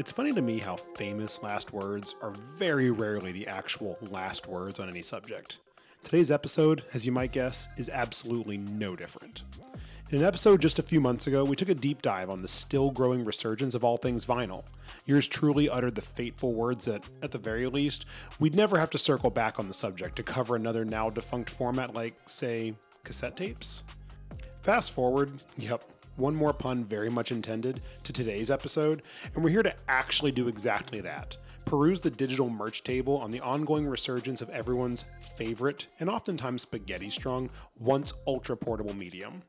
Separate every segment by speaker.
Speaker 1: It's funny to me how famous last words are very rarely the actual last words on any subject. Today's episode, as you might guess, is absolutely no different. In an episode just a few months ago, we took a deep dive on the still growing resurgence of all things vinyl. Yours truly uttered the fateful words that, at the very least, we'd never have to circle back on the subject to cover another now defunct format like, say, cassette tapes. Fast forward, yep, one more pun very much intended, to today's episode, and we're here to actually do exactly that. Peruse the digital merch table on the ongoing resurgence of everyone's favorite, and oftentimes spaghetti strong, once ultra portable medium.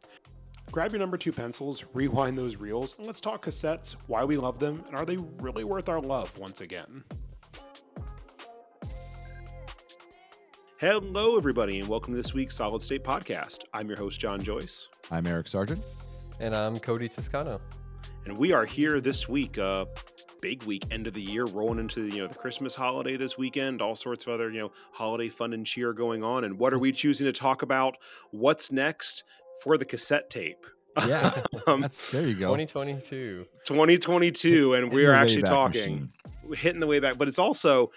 Speaker 1: Grab your number two pencils, rewind those reels, and let's talk cassettes, why we love them, and are they really worth our love once again? Hello, everybody, and welcome to this week's Solid State Podcast. I'm your host, John Joyce.
Speaker 2: I'm Eric Sargent.
Speaker 3: And I'm Cody Toscano.
Speaker 1: And we are here this week, uh, big week, end of the year, rolling into you know the Christmas holiday this weekend, all sorts of other you know holiday fun and cheer going on. And what are we choosing to talk about? What's next for the cassette tape?
Speaker 2: Yeah, um, that's there you go.
Speaker 3: 2022,
Speaker 1: 2022, and we are actually talking machine. hitting the way back. But it's also,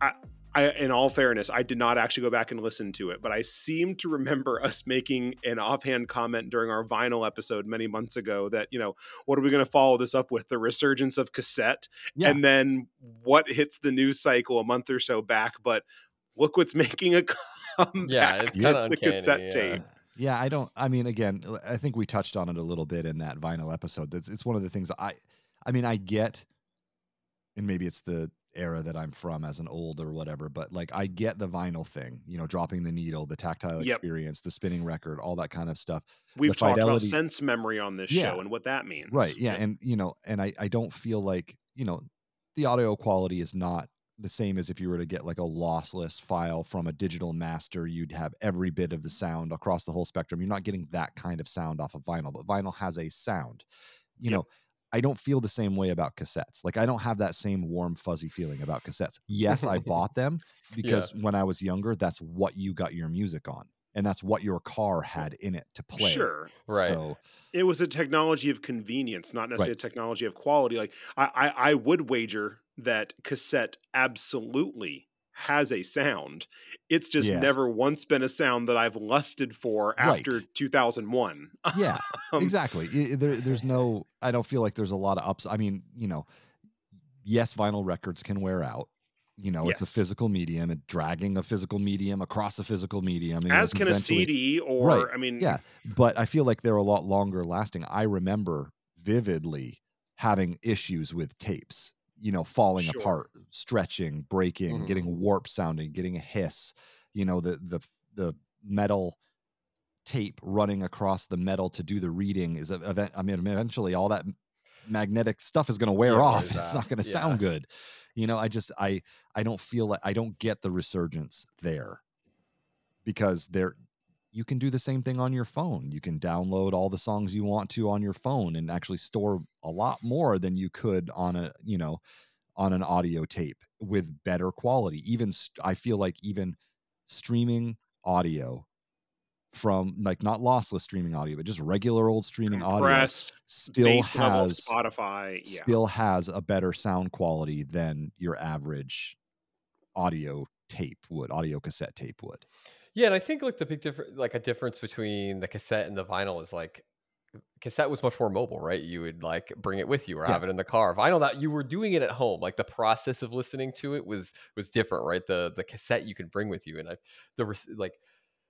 Speaker 1: I, I, in all fairness, I did not actually go back and listen to it, but I seem to remember us making an offhand comment during our vinyl episode many months ago that, you know, what are we going to follow this up with? The resurgence of cassette. Yeah. And then what hits the news cycle a month or so back. But look what's making a comeback.
Speaker 3: Yeah, it's, it's
Speaker 1: the cassette yeah. tape.
Speaker 2: Yeah, I don't. I mean, again, I think we touched on it a little bit in that vinyl episode. It's, it's one of the things I, I mean, I get, and maybe it's the era that I'm from as an old or whatever, but like I get the vinyl thing, you know, dropping the needle, the tactile yep. experience, the spinning record, all that kind of stuff.
Speaker 1: We've talked about sense memory on this yeah. show and what that means.
Speaker 2: Right. Yeah. And, you know, and I, I don't feel like, you know, the audio quality is not the same as if you were to get like a lossless file from a digital master. You'd have every bit of the sound across the whole spectrum. You're not getting that kind of sound off of vinyl, but vinyl has a sound. You yep. know, I don't feel the same way about cassettes. Like I don't have that same warm fuzzy feeling about cassettes. Yes, I bought them because yeah. when I was younger, that's what you got your music on. And that's what your car had in it to play.
Speaker 1: Sure.
Speaker 3: Right.
Speaker 1: So it was a technology of convenience, not necessarily right. a technology of quality. Like I, I, I would wager that cassette absolutely has a sound. It's just yes. never once been a sound that I've lusted for after right. 2001.
Speaker 2: yeah, um, exactly. There, there's no, I don't feel like there's a lot of ups. I mean, you know, yes, vinyl records can wear out. You know, yes. it's a physical medium, and dragging a physical medium across a physical medium.
Speaker 1: As can a CD, or right. I mean,
Speaker 2: yeah. But I feel like they're a lot longer lasting. I remember vividly having issues with tapes you know falling sure. apart stretching breaking mm-hmm. getting warp sounding getting a hiss you know the the the metal tape running across the metal to do the reading is a event i mean eventually all that magnetic stuff is going to wear yeah, off it's not going to yeah. sound good you know i just i i don't feel like i don't get the resurgence there because they're you can do the same thing on your phone. You can download all the songs you want to on your phone and actually store a lot more than you could on a, you know, on an audio tape with better quality. Even I feel like even streaming audio from like not lossless streaming audio, but just regular old streaming
Speaker 1: Compressed,
Speaker 2: audio still has
Speaker 1: Spotify,
Speaker 2: yeah. still has a better sound quality than your average audio tape would, audio cassette tape would.
Speaker 3: Yeah, and I think like the big difference, like a difference between the cassette and the vinyl is like cassette was much more mobile, right? You would like bring it with you or yeah. have it in the car. Vinyl that you were doing it at home, like the process of listening to it was was different, right? The the cassette you could bring with you, and I the like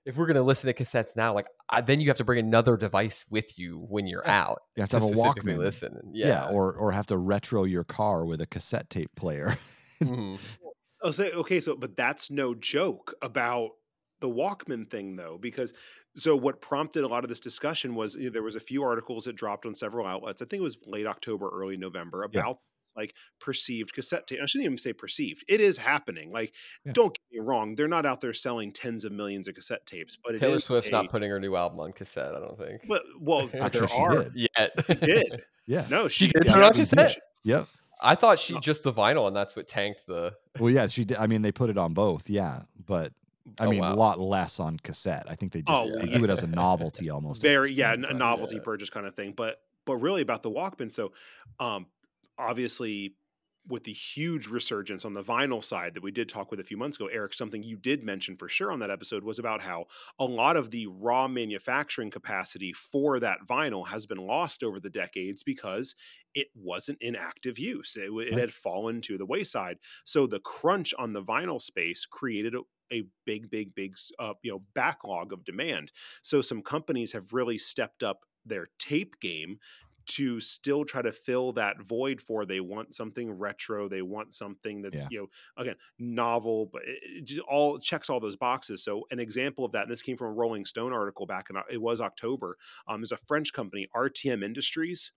Speaker 3: if we're going to listen to cassettes now, like I, then you have to bring another device with you when you're out.
Speaker 2: You have to, to have a Walkman.
Speaker 3: Listen,
Speaker 2: yeah. yeah. or or have to retro your car with a cassette tape player.
Speaker 1: mm-hmm. Oh, so okay, so but that's no joke about the Walkman thing though, because so what prompted a lot of this discussion was you know, there was a few articles that dropped on several outlets. I think it was late October, early November about yeah. like perceived cassette tape. I shouldn't even say perceived. It is happening. Like, yeah. don't get me wrong, they're not out there selling tens of millions of cassette tapes. But
Speaker 3: Taylor Swift's a, not putting her new album on cassette. I don't think.
Speaker 1: But well,
Speaker 2: actually,
Speaker 1: there are
Speaker 2: did.
Speaker 3: yet.
Speaker 1: She did.
Speaker 2: yeah.
Speaker 1: No, she,
Speaker 3: she did put on cassette.
Speaker 2: Yep.
Speaker 3: I thought she oh. just the vinyl, and that's what tanked the.
Speaker 2: Well, yeah, she did. I mean, they put it on both, yeah, but I oh, mean, wow. a lot less on cassette. I think they just oh, they yeah. do it as a novelty almost.
Speaker 1: Very, yeah, point, a novelty yeah. purchase kind of thing. But but really about the Walkman. So, um, obviously, with the huge resurgence on the vinyl side that we did talk with a few months ago, Eric, something you did mention for sure on that episode was about how a lot of the raw manufacturing capacity for that vinyl has been lost over the decades because it wasn't in active use. It, it had fallen to the wayside. So the crunch on the vinyl space created a, big, big, big, uh, you know, backlog of demand. So some companies have really stepped up their tape game to still try to fill that void for they want something retro they want something that's yeah. you know again novel but it, it all checks all those boxes so an example of that and this came from a rolling stone article back in it was october um, there's a french company rtm industries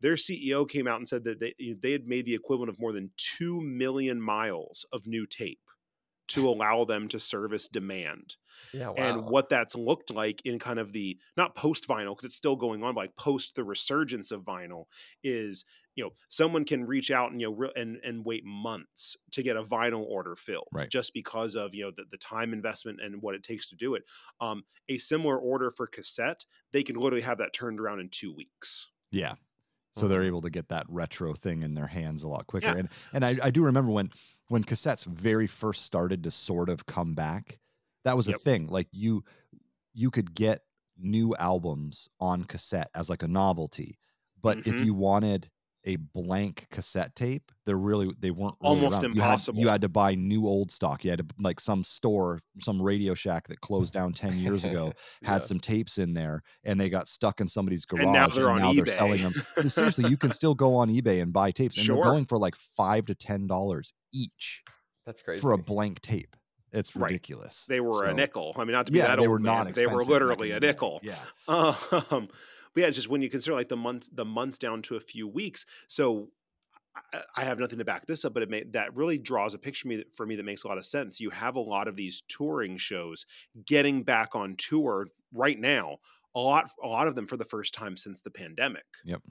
Speaker 1: their ceo came out and said that they, they had made the equivalent of more than 2 million miles of new tape to allow them to service demand.
Speaker 3: Yeah, wow.
Speaker 1: And what that's looked like in kind of the not post vinyl because it's still going on, but like post the resurgence of vinyl is you know someone can reach out and you know re- and and wait months to get a vinyl order filled
Speaker 2: right.
Speaker 1: just because of you know the, the time investment and what it takes to do it. Um, a similar order for cassette, they can literally have that turned around in two weeks.
Speaker 2: Yeah, so they're mm-hmm. able to get that retro thing in their hands a lot quicker. Yeah. And and I, I do remember when when cassettes very first started to sort of come back, that was yep. a thing. Like you you could get new albums on cassette as like a novelty. But mm-hmm. if you wanted a blank cassette tape, they're really they weren't really
Speaker 1: almost
Speaker 2: around.
Speaker 1: impossible.
Speaker 2: You had, you had, to buy new old stock. You had to like some store, some Radio Shack that closed down ten years ago had yeah. some tapes in there, and they got stuck in somebody's garage.
Speaker 1: And now they're
Speaker 2: and
Speaker 1: on
Speaker 2: now
Speaker 1: eBay.
Speaker 2: They're selling them. seriously, you can still go on eBay and buy tapes, and
Speaker 1: sure.
Speaker 2: they're going for like five to ten dollars each.
Speaker 3: That's crazy
Speaker 2: for a blank tape. It's ridiculous.
Speaker 1: Right. They were
Speaker 2: so,
Speaker 1: a nickel. I mean, not to be
Speaker 2: yeah,
Speaker 1: that
Speaker 2: they
Speaker 1: old
Speaker 2: were
Speaker 1: man,
Speaker 2: not.
Speaker 1: They were literally a nickel.
Speaker 2: Yeah.
Speaker 1: Um, but yeah, just when you consider like the months, the months down to a few weeks. So I have nothing to back this up, but it may, that really draws a picture for me, for me that makes a lot of sense. You have a lot of these touring shows getting back on tour right now. A lot, a lot of them for the first time since the pandemic.
Speaker 2: Yep.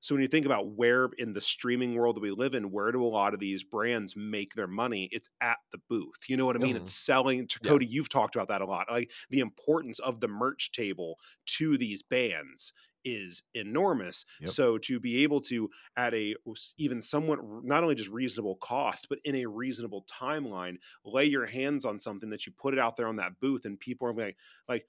Speaker 1: So when you think about where in the streaming world that we live in, where do a lot of these brands make their money? It's at the booth. You know what I mean? Mm. It's selling. To Cody, yeah. you've talked about that a lot. Like the importance of the merch table to these bands is enormous. Yep. So to be able to at a even somewhat not only just reasonable cost, but in a reasonable timeline, lay your hands on something that you put it out there on that booth, and people are like, like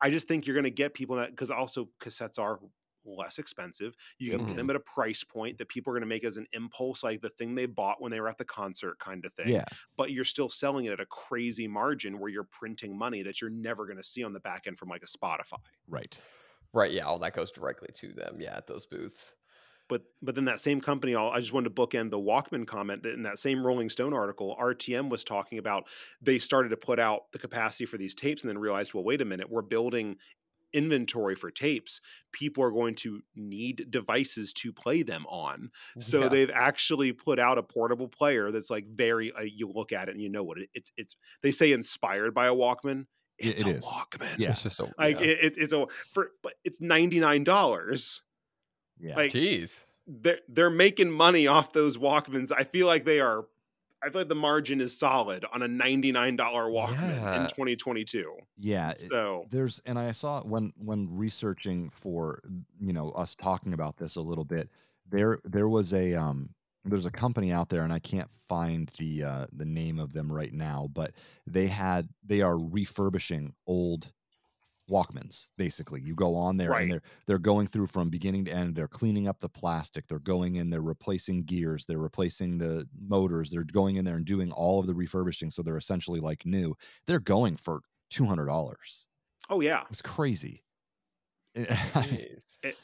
Speaker 1: I just think you're going to get people that because also cassettes are less expensive. You can mm-hmm. get them at a price point that people are going to make as an impulse, like the thing they bought when they were at the concert kind of thing.
Speaker 2: Yeah.
Speaker 1: But you're still selling it at a crazy margin where you're printing money that you're never going to see on the back end from like a Spotify.
Speaker 2: Right.
Speaker 3: Right. Yeah. All that goes directly to them. Yeah. At those booths.
Speaker 1: But but then that same company, I'll, just wanted to bookend the Walkman comment that in that same Rolling Stone article, RTM was talking about they started to put out the capacity for these tapes and then realized, well, wait a minute, we're building inventory for tapes, people are going to need devices to play them on. So yeah. they've actually put out a portable player that's like very. Uh, you look at it and you know what it, it's. It's they say inspired by a Walkman. It's
Speaker 2: it
Speaker 1: a
Speaker 2: is.
Speaker 1: Walkman.
Speaker 2: Yeah,
Speaker 3: it's just a,
Speaker 1: like
Speaker 3: yeah.
Speaker 1: it, it's a for but it's ninety nine dollars.
Speaker 2: Yeah,
Speaker 1: like,
Speaker 3: jeez.
Speaker 1: They're they're making money off those Walkmans. I feel like they are I feel like the margin is solid on a $99 Walkman yeah. in 2022.
Speaker 2: Yeah.
Speaker 1: So
Speaker 2: it, there's, and I saw when, when researching for, you know, us talking about this a little bit, there, there was a, um, there's a company out there and I can't find the, uh, the name of them right now, but they had, they are refurbishing old Walkmans basically. You go on there
Speaker 1: right.
Speaker 2: and they're they're going through from beginning to end. They're cleaning up the plastic. They're going in. They're replacing gears. They're replacing the motors. They're going in there and doing all of the refurbishing. So they're essentially like new. They're going for two hundred dollars.
Speaker 1: Oh yeah,
Speaker 2: it's crazy. it,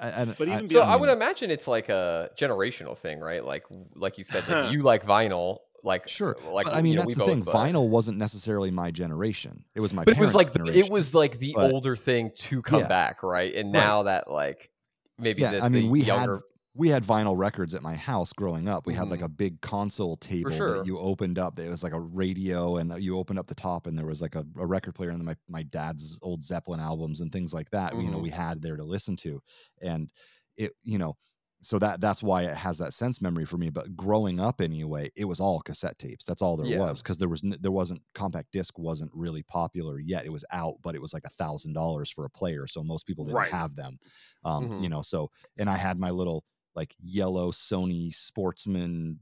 Speaker 1: I, I, but even
Speaker 3: so, I would imagine it's like a generational thing, right? Like, like you said, you like vinyl, like
Speaker 2: sure uh,
Speaker 3: like
Speaker 2: but, i mean
Speaker 3: know,
Speaker 2: that's the thing but... vinyl wasn't necessarily my generation it was my
Speaker 3: but it was like
Speaker 2: the,
Speaker 3: it was like the but, older thing to come yeah. back right and now right. that like maybe
Speaker 2: yeah
Speaker 3: the,
Speaker 2: i mean we
Speaker 3: younger...
Speaker 2: had we had vinyl records at my house growing up we mm-hmm. had like mm-hmm. a big console table
Speaker 3: sure.
Speaker 2: that you opened up it was like a radio and you opened up the top and there was like a, a record player and my, my dad's old zeppelin albums and things like that mm-hmm. you know we had there to listen to and it you know so that that's why it has that sense memory for me but growing up anyway it was all cassette tapes that's all there yeah. was because there was there wasn't compact disc wasn't really popular yet it was out but it was like a thousand dollars for a player so most people didn't
Speaker 1: right.
Speaker 2: have them um, mm-hmm. you know so and i had my little like yellow Sony Sportsman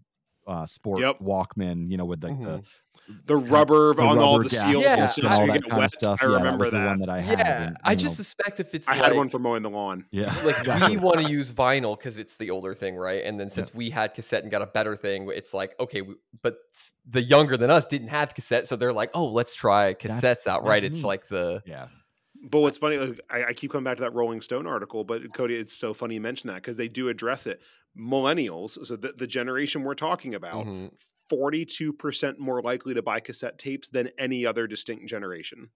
Speaker 2: uh sport
Speaker 1: Yep.
Speaker 2: Walkman, you know, with like the
Speaker 1: the rubber
Speaker 2: the
Speaker 1: on all the seals
Speaker 3: Yeah.
Speaker 1: and stuff so
Speaker 2: all
Speaker 1: you
Speaker 2: that
Speaker 1: get
Speaker 2: kind
Speaker 1: wet.
Speaker 2: of stuff.
Speaker 1: I
Speaker 2: yeah,
Speaker 1: remember
Speaker 2: that
Speaker 1: that.
Speaker 2: the one that I had.
Speaker 3: Yeah,
Speaker 2: and,
Speaker 3: I
Speaker 2: you
Speaker 3: just
Speaker 2: know,
Speaker 3: suspect if it's
Speaker 1: I
Speaker 3: like,
Speaker 1: had one for mowing the lawn.
Speaker 2: yeah,
Speaker 3: like
Speaker 2: exactly.
Speaker 3: we want to use vinyl because it's the older thing, right? And then since we had cassette and got a better thing, it's like okay, we, but the younger than us didn't have cassette, so they're like, oh, let's try cassettes
Speaker 2: That's-
Speaker 3: out, right?
Speaker 2: that's
Speaker 3: It's
Speaker 2: neat.
Speaker 3: like the
Speaker 2: yeah,
Speaker 1: But what's funny, like, I, I keep coming back to that Rolling Stone article, but Cody, it's so funny you mention that because they do address it. Millennials, so the, the generation we're talking about,
Speaker 3: Mhm.
Speaker 1: 42% more likely to buy cassette tapes than any other distinct generation.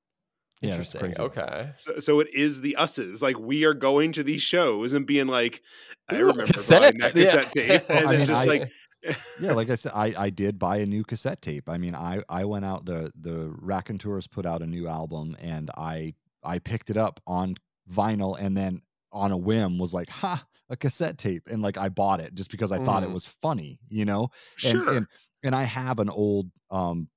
Speaker 2: Yeah,
Speaker 3: interesting.
Speaker 2: crazy.
Speaker 3: Okay,
Speaker 1: So, so it is the us's. Like we are going to these shows and being like, I
Speaker 3: Ooh,
Speaker 1: remember
Speaker 3: cassette,
Speaker 1: buying that
Speaker 3: yeah.
Speaker 1: cassette tape. And
Speaker 2: I
Speaker 1: it's
Speaker 2: mean,
Speaker 1: just
Speaker 2: I-
Speaker 1: like,
Speaker 2: yeah, like I said, I, I did buy a new cassette tape. I mean, I, I went out the the Raconteurs put out a new album, and I I picked it up on vinyl, and then on a whim was like, ha, a cassette tape, and like I bought it just because I thought it
Speaker 3: Mhm.
Speaker 2: was funny, you know. And,
Speaker 1: sure.
Speaker 2: and and I have an old um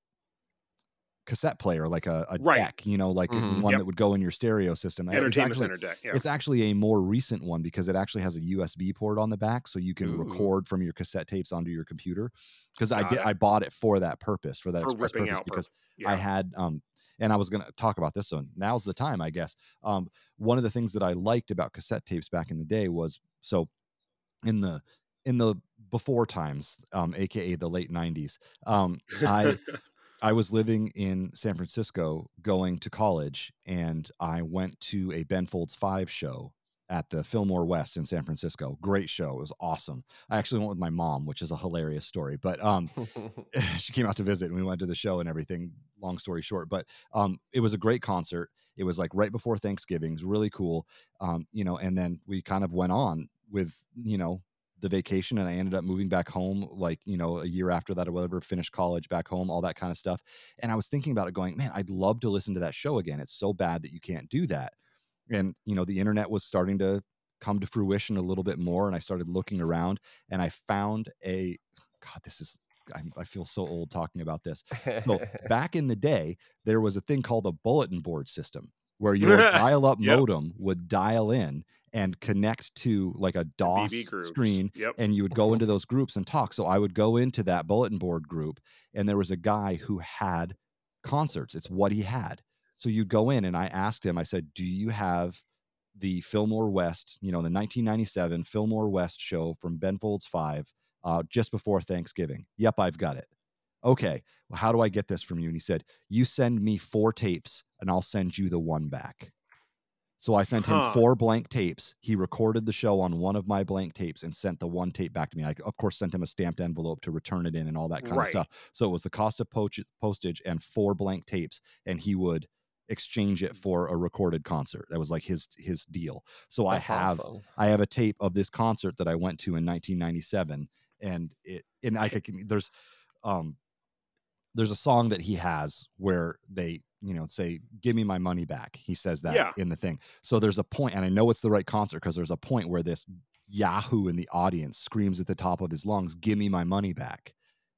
Speaker 2: cassette player, like a, a
Speaker 1: Right.
Speaker 2: deck, you know, like
Speaker 3: Mhm.
Speaker 2: one
Speaker 1: Yep.
Speaker 2: that would go in your stereo system. It's
Speaker 1: Entertainment
Speaker 2: actually-
Speaker 1: Center deck. Yeah.
Speaker 2: It's actually a more recent one because it actually has a USB port on the back, so you can
Speaker 3: Ooh.
Speaker 2: record from your cassette tapes onto your computer. Because I did,
Speaker 1: it.
Speaker 2: I bought it for that purpose, for that
Speaker 1: For
Speaker 2: express
Speaker 1: ripping
Speaker 2: purpose,
Speaker 1: out
Speaker 2: because
Speaker 1: yeah.
Speaker 2: I had, um, and I was going to talk about this. So now's the time, I guess. Um, one of the things that I liked about cassette tapes back in the day was so in the in the before times, um, aka the late '90s. Um, I I was living in San Francisco going to college, and I went to a Ben Folds 5 show at the Fillmore West in San Francisco. Great show. It was awesome. I actually went with my mom, which is a hilarious story. But um, she came out to visit and we went to the show and everything. Long story short, but um, it was a great concert. It was like right before Thanksgiving. It was really cool. Um, you know, and then we kind of went on with, you know, the vacation and I ended up moving back home like, you know, a year after that or whatever, finished college back home, all that kind of stuff. And I was thinking about it going, man, I'd love to listen to that show again. It's so bad that you can't do that. And, you know, the internet was starting to come to fruition a little bit more. And I started looking around and I found a, God, this is, I, I feel so old talking about this. So back in the day, there was a thing called a bulletin board system where your dial up
Speaker 1: Yep.
Speaker 2: modem would dial in and connect to like a DOS screen
Speaker 1: Yep.
Speaker 2: and you would go into those groups and talk. So I would go into that bulletin board group, and there was a guy who had concerts. It's what he had. So you'd go in, and I asked him, I said, Do you have the Fillmore West, you know, the 1997 Fillmore West show from Ben Folds 5 uh, just before Thanksgiving? Yep, I've got it. Okay, well, how do I get this from you? And he said, You send me four tapes, and I'll send you the one back. So I sent
Speaker 1: Huh.
Speaker 2: him four blank tapes. He recorded the show on one of my blank tapes and sent the one tape back to me. I, of course, sent him a stamped envelope to return it in and all that kind
Speaker 1: Right.
Speaker 2: of stuff. So it was the cost of postage and four blank tapes, and he would exchange it for a recorded concert. That was like his his deal. So I have
Speaker 3: awesome.
Speaker 2: I have a tape of this concert that I went to in 1997, and it and I can there's um there's a song that he has where they you know say give me my money back. He says that
Speaker 1: Yeah.
Speaker 2: in the thing. So there's a point, and I know it's the right concert because there's a point where this Yahoo in the audience screams at the top of his lungs, "Give me my money back."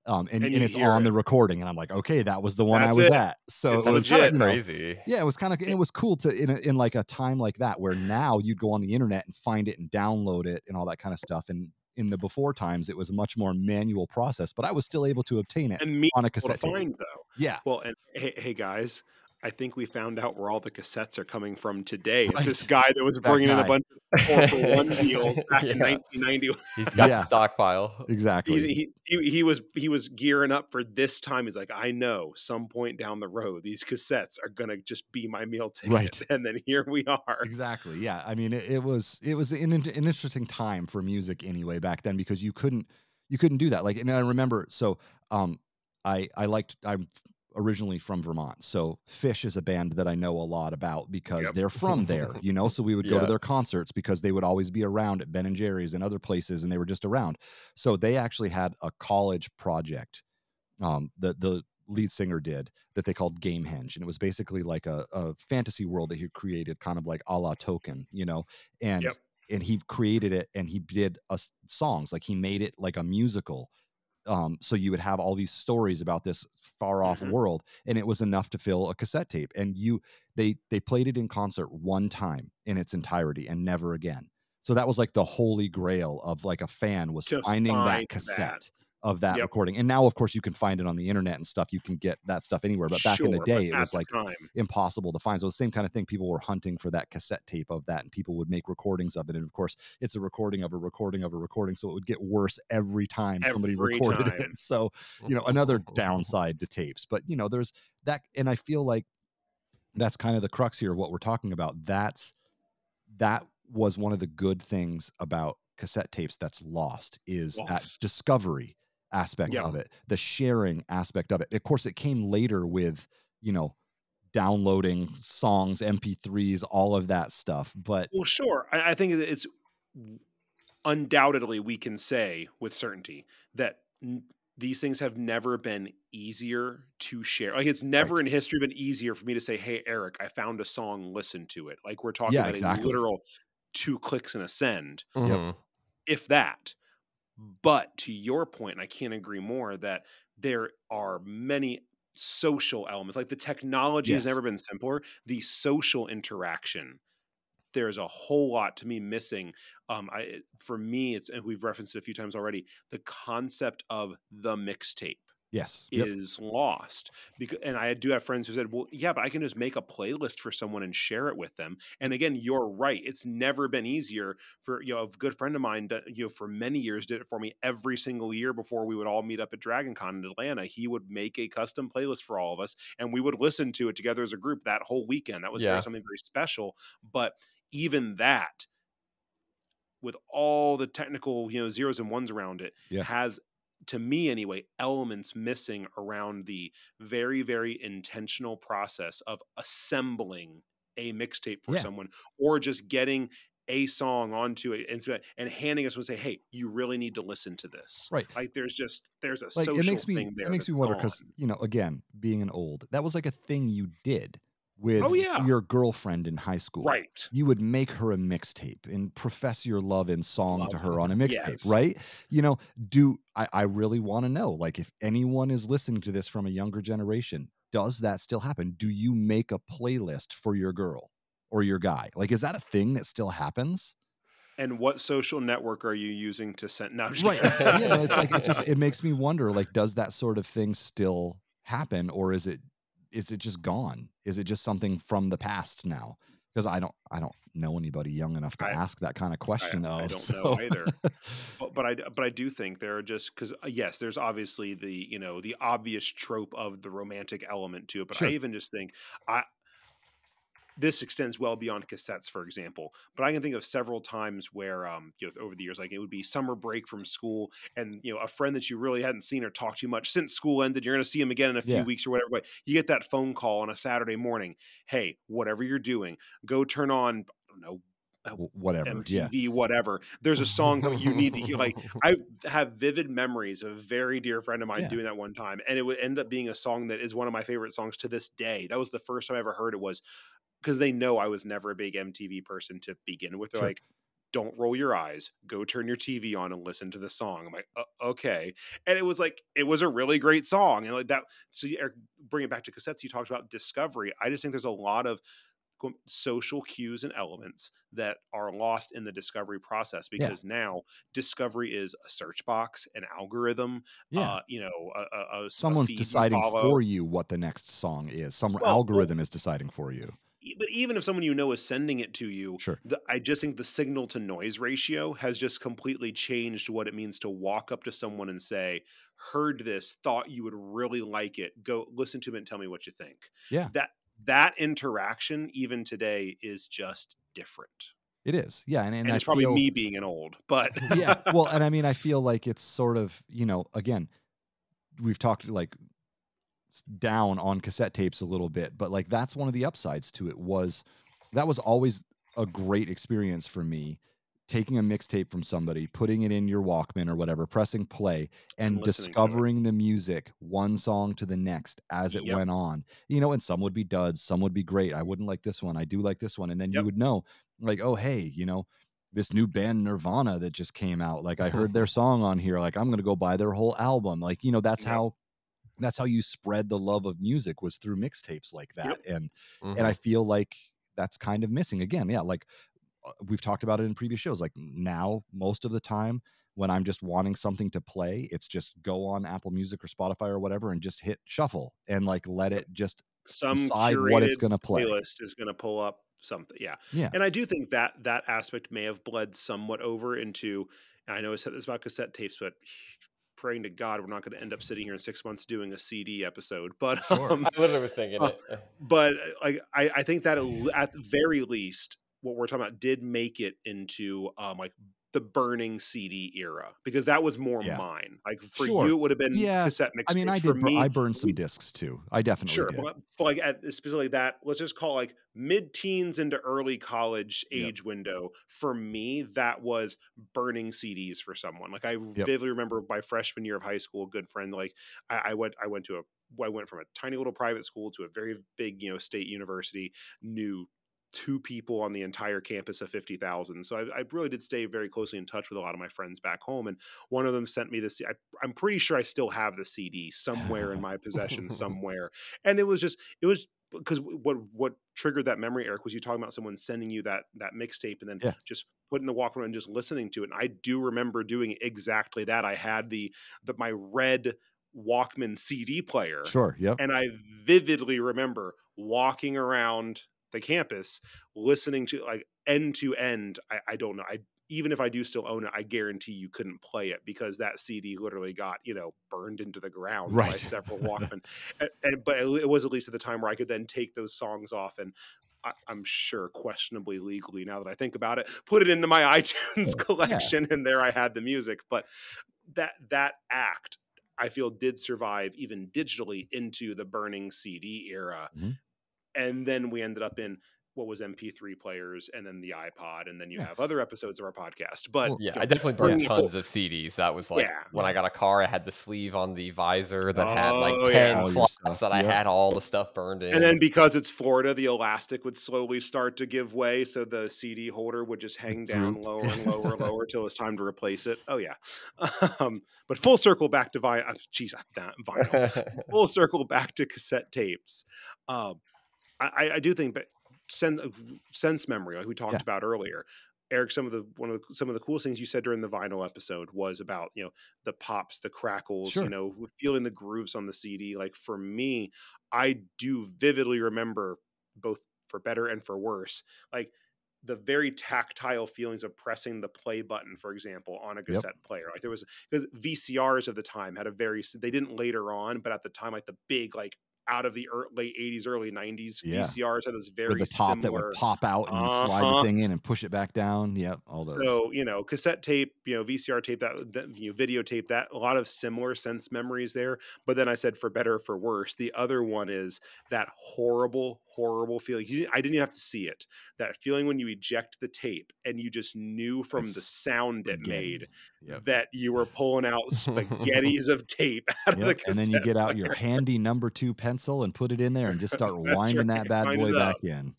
Speaker 2: Um, and,
Speaker 1: And
Speaker 2: and, it's on
Speaker 1: it.
Speaker 2: the recording, and I'm like, okay, that was the one
Speaker 1: That's
Speaker 2: I was
Speaker 1: it.
Speaker 2: at. So
Speaker 1: It's
Speaker 2: it was
Speaker 3: kind
Speaker 1: legit.
Speaker 3: of
Speaker 2: you know,
Speaker 3: crazy.
Speaker 2: yeah, it was kind of, and it was cool to in a, in like a time like that where now you'd go on the internet and find it and download it and all that kind of stuff. And in the before times, it was a much more manual process, but I was still able to obtain it
Speaker 1: And me
Speaker 2: on a
Speaker 1: to
Speaker 2: cassette tape.
Speaker 1: find though.
Speaker 2: Yeah,
Speaker 1: Well, and hey, hey guys, I think we found out where all the cassettes are coming from today. It's
Speaker 2: Right.
Speaker 1: this guy that was
Speaker 2: That
Speaker 1: bringing in a bunch of four for one deals back in
Speaker 3: Yeah.
Speaker 1: 1990.
Speaker 3: He's got
Speaker 2: Yeah.
Speaker 3: the stockpile.
Speaker 2: exactly.
Speaker 1: He, he he was he was gearing up for this time. He's like, I know some point down the road these cassettes are gonna just be my meal ticket,
Speaker 2: Right.
Speaker 1: and then here we are.
Speaker 2: exactly yeah i mean it, it was it was an, an interesting time for music anyway back then because you couldn't you couldn't do that like and i remember so um i i liked i'm originally from vermont so Phish is a band that i know a lot about because
Speaker 1: Yep.
Speaker 2: they're from there you know so we would go to their concerts because they would always be around at ben and jerry's and other places and they were just around so they actually had a college project um the the lead singer did that they called Gamehenge, and it was basically like a, a fantasy world that he created, kind of like a la Tolkien, you know, and
Speaker 1: Yep.
Speaker 2: and he created it and he did a songs like he made it like a musical. Um, so you would have all these stories about this far off
Speaker 1: Mhm.
Speaker 2: world, and it was enough to fill a cassette tape. And you they they played it in concert one time in its entirety and never again. So that was like the holy grail of like a fan was
Speaker 1: To
Speaker 2: finding that cassette
Speaker 1: that.
Speaker 2: Of that
Speaker 1: Yep.
Speaker 2: recording. And now, of course, you can find it on the internet and stuff. You can get that stuff anywhere. But back in the day, it was like
Speaker 1: time,
Speaker 2: impossible to find. So the same kind of thing. People were hunting for that cassette tape of that, and people would make recordings of it. And of course, it's a recording of a recording of a recording, so it would get worse every time somebody recorded
Speaker 1: time.
Speaker 2: it. So you know, another downside to tapes. But you know, there's that, and I feel like that's kind of the crux here of what we're talking about. That's that was one of the good things about cassette tapes that's lost is that discovery aspect
Speaker 1: Yeah.
Speaker 2: of it, the sharing aspect of it. Of course, it came later with you know downloading songs, MP3s, all of that stuff. But
Speaker 1: Well, sure. I, I think it's undoubtedly we can say with certainty that n- these things have never been easier to share. Like it's never in history been easier for me to say, "Hey, Eric, I found a song. Listen to it." Like we're talking
Speaker 2: Yeah,
Speaker 1: about
Speaker 2: exactly.
Speaker 1: a literal two clicks and a send,
Speaker 3: Mhm.
Speaker 1: if that. But to your point, and I can't agree more that there are many social elements. Like the technology has never been simpler. The social interaction there's a whole lot to me missing. Um, I for me, it's and we've referenced it a few times already. The concept of the mixtape
Speaker 2: yes, yep.
Speaker 1: is lost because, and I do have friends who said, "Well, yeah, but I can just make a playlist for someone and share it with them." And again, you're right; it's never been easier for you know. A good friend of mine, that, you know, for many years did it for me every single year before we would all meet up at Dragon Con in Atlanta. He would make a custom playlist for all of us, and we would listen to it together as a group that whole weekend. That was very, something very special. But even that with all the technical you know zeros and ones around it
Speaker 2: Yeah.
Speaker 1: has to me anyway elements missing around the very very intentional process of assembling a mixtape for
Speaker 2: Yeah.
Speaker 1: someone or just getting a song onto it and, and handing us and say hey you really need to listen to this
Speaker 2: Right.
Speaker 1: like there's just there's a
Speaker 2: like
Speaker 1: social
Speaker 2: it makes me
Speaker 1: thing there
Speaker 2: it makes me wonder because you know again being an old that was like a thing you did with
Speaker 1: Oh, yeah.
Speaker 2: your girlfriend in high school
Speaker 1: right
Speaker 2: you would make her a mixtape and profess your love in song to
Speaker 1: Love.
Speaker 2: her on a mixtape
Speaker 1: Yes.
Speaker 2: right you know do i, I really want to know like if anyone is listening to this from a younger generation does that still happen do you make a playlist for your girl or your guy like is that a thing that still happens
Speaker 1: and what social network are you using to send no,
Speaker 2: right
Speaker 1: kidding.
Speaker 2: you know it's like it just it makes me wonder like does that sort of thing still happen or is it is it just gone is it just something from the past now because i don't i don't know anybody young enough to
Speaker 1: I-
Speaker 2: ask that kind of question
Speaker 1: I
Speaker 2: of
Speaker 1: don't
Speaker 2: so
Speaker 1: know either. but, but I but I do think there are just because uh, yes, there's obviously the you know the obvious trope of the romantic element to it, but
Speaker 2: Sure.
Speaker 1: I even just think I this extends well beyond cassettes, for example. But I can think of several times where um you know over the years, like it would be summer break from school, and you know a friend that you really hadn't seen or talked to much since school ended, you're going to see him again in a few
Speaker 2: Yeah.
Speaker 1: weeks or whatever. But you get that phone call on a Saturday morning. Hey, whatever you're doing, go turn on. I don't know
Speaker 2: W- whatever yeah
Speaker 1: MTV, whatever. There's a song that you need to hear. Like I have vivid memories of a very dear friend of mine
Speaker 2: Yeah.
Speaker 1: doing that one time, and it would end up being a song that is one of my favorite songs to this day. That was the first time I ever heard it. Was because they know I was never a big MTV person to begin with. They're
Speaker 2: Sure.
Speaker 1: like, "Don't roll your eyes. Go turn your TV on and listen to the song." I'm like, "Uh, "Okay," and it was like it was a really great song, and like that. So you, Eric, bring it back to cassettes. You talked about discovery. I just think there's a lot of social cues and elements that are lost in the discovery process
Speaker 2: Yeah.
Speaker 1: because now discovery is a search box, an algorithm,
Speaker 2: yeah
Speaker 1: uh, you know, a, a, a
Speaker 2: someone's deciding for you what the next song is some
Speaker 1: Well, well-
Speaker 2: algorithm is deciding for you
Speaker 1: But even if someone you know is sending it to you,
Speaker 2: sure
Speaker 1: the, I just think the signal to noise ratio has just completely changed what it means to walk up to someone and say, "Heard this, thought you would really like it. Go listen to it and tell me what you think."
Speaker 2: Yeah.
Speaker 1: that that interaction even today is just different.
Speaker 2: it is yeah and, and,
Speaker 1: and,
Speaker 2: I
Speaker 1: it's probably
Speaker 2: feel-
Speaker 1: me being an old, but
Speaker 2: yeah well and i mean i feel like it's sort of you know again we've talked like down on cassette tapes a little bit but like that's one of the upsides to it was that was always a great experience for me taking a mixtape from somebody putting it in your walkman or whatever pressing play and,
Speaker 1: And listening to it.
Speaker 2: discovering the music one song to the next as it
Speaker 1: Yep.
Speaker 2: went on you know and some would be duds some would be great i wouldn't like this one i do like this one and then you would know like oh hey you know this new band Nirvana that just came out. Like I uh-huh. heard their song on here. Like I'm gonna go buy their whole album. Like you know that's
Speaker 1: Yep.
Speaker 2: how that's how you spread the love of music was through mixtapes like that.
Speaker 1: Yep.
Speaker 2: And
Speaker 3: Mhm.
Speaker 2: and I feel like that's kind of missing again. Yeah, like uh, we've talked about it in previous shows. Like now, most of the time, when I'm just wanting something to play, it's just go on Apple Music or Spotify or whatever and just hit shuffle and like let it just
Speaker 1: some
Speaker 2: decide what it's going to play.
Speaker 1: Playlist is going to pull up something. Yeah.
Speaker 2: Yeah.
Speaker 1: And I do think that that aspect may have bled somewhat over into, and I know I said this about cassette tapes, but praying to God we're not going to end up sitting here in six months doing a CD episode. But
Speaker 2: Sure.
Speaker 1: um,
Speaker 3: I literally was thinking
Speaker 1: uh,
Speaker 3: it.
Speaker 1: but like I, I think that at the very least, what we're talking about did make it into um like the burning CD era because that was more
Speaker 2: Yeah.
Speaker 1: mine. Like for
Speaker 2: Sure.
Speaker 1: you, it would have been
Speaker 2: Yeah.
Speaker 1: cassette
Speaker 2: I mean,
Speaker 1: mixtapes.
Speaker 2: I
Speaker 1: For
Speaker 2: did. bur-
Speaker 1: me,
Speaker 2: I burned some discs too. I definitely
Speaker 1: Sure,
Speaker 2: did.
Speaker 1: but, but like at specifically that, let's just call it like mid-teens into early college
Speaker 2: Yep.
Speaker 1: age window. For me, that was burning CDs for someone. Like I vividly remember my freshman year of high school, a good friend. Like I, I went, I went to a, I went from a tiny little private school to a very big, you know, state university. Knew two people on the entire campus of 50,000. So I, I really did stay very closely in touch with a lot of my friends back home. And one of them sent me this. I, I'm pretty sure I still have the CD somewhere in my possession somewhere. And it was just, it was because what what triggered that memory, Eric, was you talking about someone sending you that that mixtape and then
Speaker 2: Yeah.
Speaker 1: just putting the Walkman and just listening to it. And I do remember doing exactly that. I had the the my red Walkman CD player
Speaker 2: Sure. Yep.
Speaker 1: and I vividly remember walking around the campus listening to like end to end. I, I don't know. I even if I do still own it, I guarantee you couldn't play it because that CD literally got you know burned into the ground by several Walkman. and, and- but it, was at least at the time where I could then take those songs off and. I, I'm sure questionably legally now that I think about it, put it into my iTunes collection, and there I had the music. But that that act I feel did survive even digitally into the burning CD era.
Speaker 2: Mhm.
Speaker 1: And then we ended up in what was MP3 players and then the iPod. And then you
Speaker 2: Yeah.
Speaker 1: have other episodes of our podcast. But
Speaker 2: Well,
Speaker 3: Yeah,
Speaker 1: you
Speaker 3: I definitely burned
Speaker 1: yeah.
Speaker 3: tons of CDs. That was like
Speaker 1: Yeah.
Speaker 3: when I got a car, I had the sleeve on the visor that had like
Speaker 1: Oh,
Speaker 3: 10
Speaker 1: yeah.
Speaker 3: Slots
Speaker 2: stuff,
Speaker 3: that I had all the stuff burned in.
Speaker 1: And then because it's Florida, the elastic would slowly start to give way. So the CD holder would just hang down
Speaker 2: droop.
Speaker 1: lower and lower and lower till it's time to replace it. Oh, yeah. Um, but full circle back to vinyl. Jeez, that vinyl. full circle back to cassette tapes. Um, I, I- do think, but sense, uh, sense memory, like we talked
Speaker 2: Yeah.
Speaker 1: about earlier. Eric, some of the one of the, some of the coolest things you said during the vinyl episode was about you know the pops, the crackles,
Speaker 2: Sure.
Speaker 1: you know, feeling the grooves on the CD. Like for me, I do vividly remember both for better and for worse, like the very tactile feelings of pressing the play button, for example, on a cassette player. Like there was because VCRs of the time had a very they didn't later on, but at the time, like the big like out of the ear late 80s, early 90s,
Speaker 2: Yeah.
Speaker 1: VCRs had this very
Speaker 2: With the top that would pop out and slide
Speaker 1: Uh-huh.
Speaker 2: the thing in and push it back down. Yep. All those.
Speaker 1: so you know, cassette tape, you know, VCR tape, that, that you know, videotape, that a lot of similar sense memories there. But then I said, for better or for worse, the other one is that horrible, horrible feeling. You didn't, I didn't even have to see it. That feeling when you eject the tape and you just knew from the
Speaker 2: It's
Speaker 1: sound it
Speaker 2: spaghetti.
Speaker 1: made
Speaker 2: Yep.
Speaker 1: that you were pulling out spaghettis of tape out of the
Speaker 2: Yep.
Speaker 1: cassette.
Speaker 2: And then you get out your handy number two pencil and put it in there and just start winding
Speaker 1: right,
Speaker 2: that bad
Speaker 1: wind
Speaker 2: boy back in.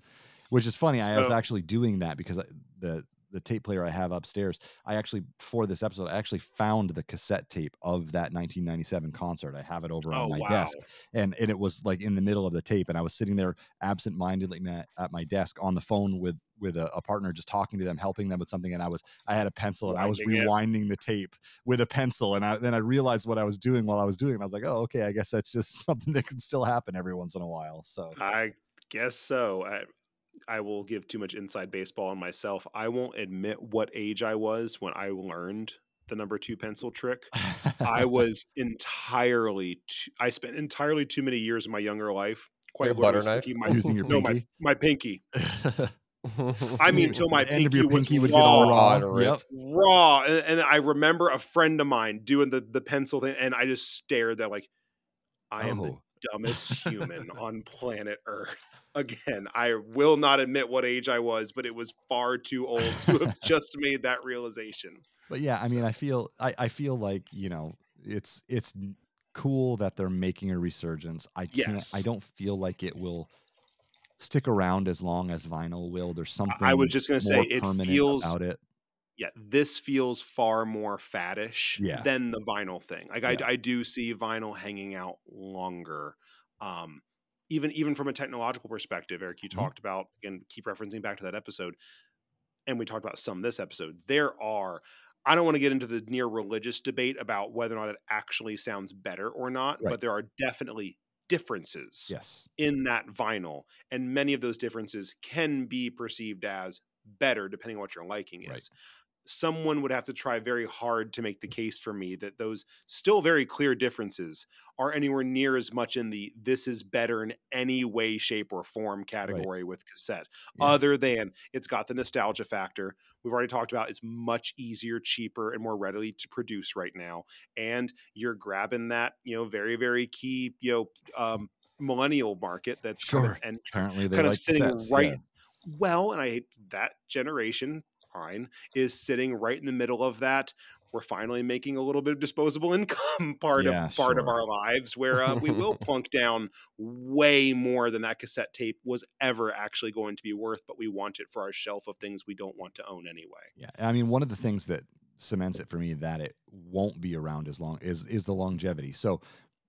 Speaker 2: Which is funny. I was actually doing that because I, the the tape player I have upstairs, I actually for this episode, I actually found the cassette tape of that 1997 concert. I have it over
Speaker 1: Oh
Speaker 2: on my
Speaker 1: wow!
Speaker 2: desk, and and it was like in the middle of the tape, and I was sitting there absent-mindedly ma- at my desk on the phone with with a, a partner, just talking to them, helping them with something, and I was I had a pencil and I was
Speaker 1: Winding it.
Speaker 2: rewinding the tape with a pencil, and I, then I realized what I was doing while I was doing. it. I was like, oh, okay, I guess that's just something that can still happen every once in a while. So
Speaker 1: I guess so. I, I will give too much inside baseball on myself. I won't admit what age I was when I learned the number two pencil trick. I was entirely. Too, I spent entirely too many years of my younger life. Quite
Speaker 3: Your butter
Speaker 1: literally
Speaker 3: knife?
Speaker 1: My,
Speaker 2: using your
Speaker 1: no,
Speaker 2: pinky.
Speaker 1: my my pinky. I mean, till my
Speaker 2: The end of
Speaker 1: pinky
Speaker 2: your
Speaker 1: was
Speaker 2: pinky would
Speaker 1: raw,
Speaker 2: get all raw.
Speaker 3: and.
Speaker 2: Yep.
Speaker 1: raw. And, and I remember a friend of mine doing the the pencil thing, and I just stared at like, I am the
Speaker 2: Oh.
Speaker 1: Dumbest human on planet Earth. Again, I will not admit what age I was, but it was far too old to have just made that realization.
Speaker 2: But yeah, I mean, I feel I, I feel like you know it's it's cool that they're making a resurgence. I can't. I don't feel like it will stick around as long as vinyl will. There's something
Speaker 1: I was just gonna say, it feels-
Speaker 2: about it.
Speaker 1: Yeah, this feels far more faddish
Speaker 2: Yeah.
Speaker 1: than the vinyl thing. Like I,
Speaker 2: Yeah.
Speaker 1: I do see vinyl hanging out longer. Um, even even from a technological perspective, Eric, you
Speaker 2: Mhm.
Speaker 1: talked about again, keep referencing back to that episode. and we talked about some this episode, there are I don't want to get into the near religious debate about whether or not it actually sounds better or not, right. but there are definitely differences
Speaker 2: yes.
Speaker 1: in that vinyl. And many of those differences can be perceived as better depending on what your liking is. Right someone would have to try very hard to make the case for me that those still very clear differences are anywhere near as much in the this is better in any way shape or form category right. with cassette yeah. other than it's got the nostalgia factor we've already talked about it's much easier cheaper and more readily to produce right now and you're grabbing that you know very very key you know um, millennial market that's
Speaker 2: sure
Speaker 1: kind of,
Speaker 2: and apparently kind of sitting cassettes,
Speaker 1: right
Speaker 2: yeah.
Speaker 1: well and i hate that generation Is sitting right in the middle of that. We're finally making a little bit of disposable income part yeah, of part of our lives, where uh, we will plunk down way more than that cassette tape was ever actually going to be worth. But we want it for our shelf of things we don't want to own anyway.
Speaker 2: Yeah, I mean, one of the things that cements it for me that it won't be around as long is is the longevity. So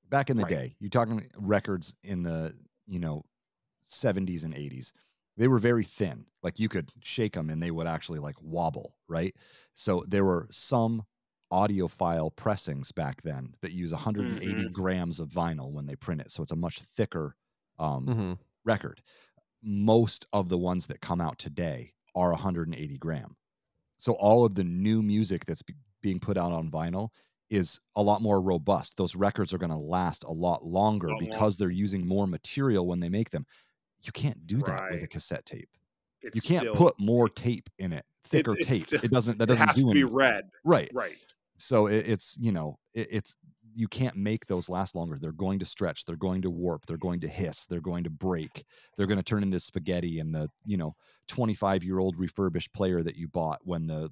Speaker 2: back in the right. day, you're talking records in the you know 70s and 80s they were very thin. Like you could shake them and they would actually like wobble, right? So there were some audiophile pressings back then that use 180 mm-hmm. grams of vinyl when they print it. So it's a much thicker um, mm-hmm. record. Most of the ones that come out today are 180 gram. So all of the new music that's be- being put out on vinyl is a lot more robust. Those records are going to last a lot longer because they're using more material when they make them. You can't do that right. with a cassette tape. It's you can't still, put more tape in it, thicker it, tape. Still, it doesn't. That doesn't
Speaker 1: it has
Speaker 2: do
Speaker 1: to be red.
Speaker 2: Right.
Speaker 1: Right.
Speaker 2: So it, it's you know it, it's you can't make those last longer. They're going to stretch. They're going to warp. They're going to hiss. They're going to break. They're going to turn into spaghetti. And the you know 25 year old refurbished player that you bought when the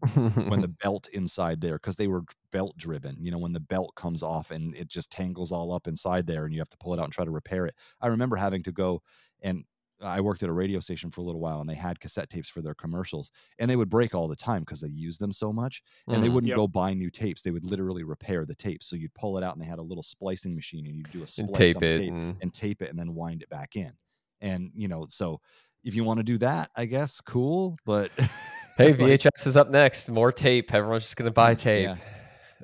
Speaker 2: when the belt inside there because they were belt driven. You know when the belt comes off and it just tangles all up inside there and you have to pull it out and try to repair it. I remember having to go and I worked at a radio station for a little while and they had cassette tapes for their commercials and they would break all the time because they used them so much and mm, they wouldn't yep. go buy new tapes. They would literally repair the tape. So you'd pull it out and they had a little splicing machine and you'd do a splice tape it tape and... and tape it and then wind it back in. And you know, so if you want to do that, I guess cool. But
Speaker 3: hey, VHS is up next. More tape. Everyone's just gonna buy tape. Yeah.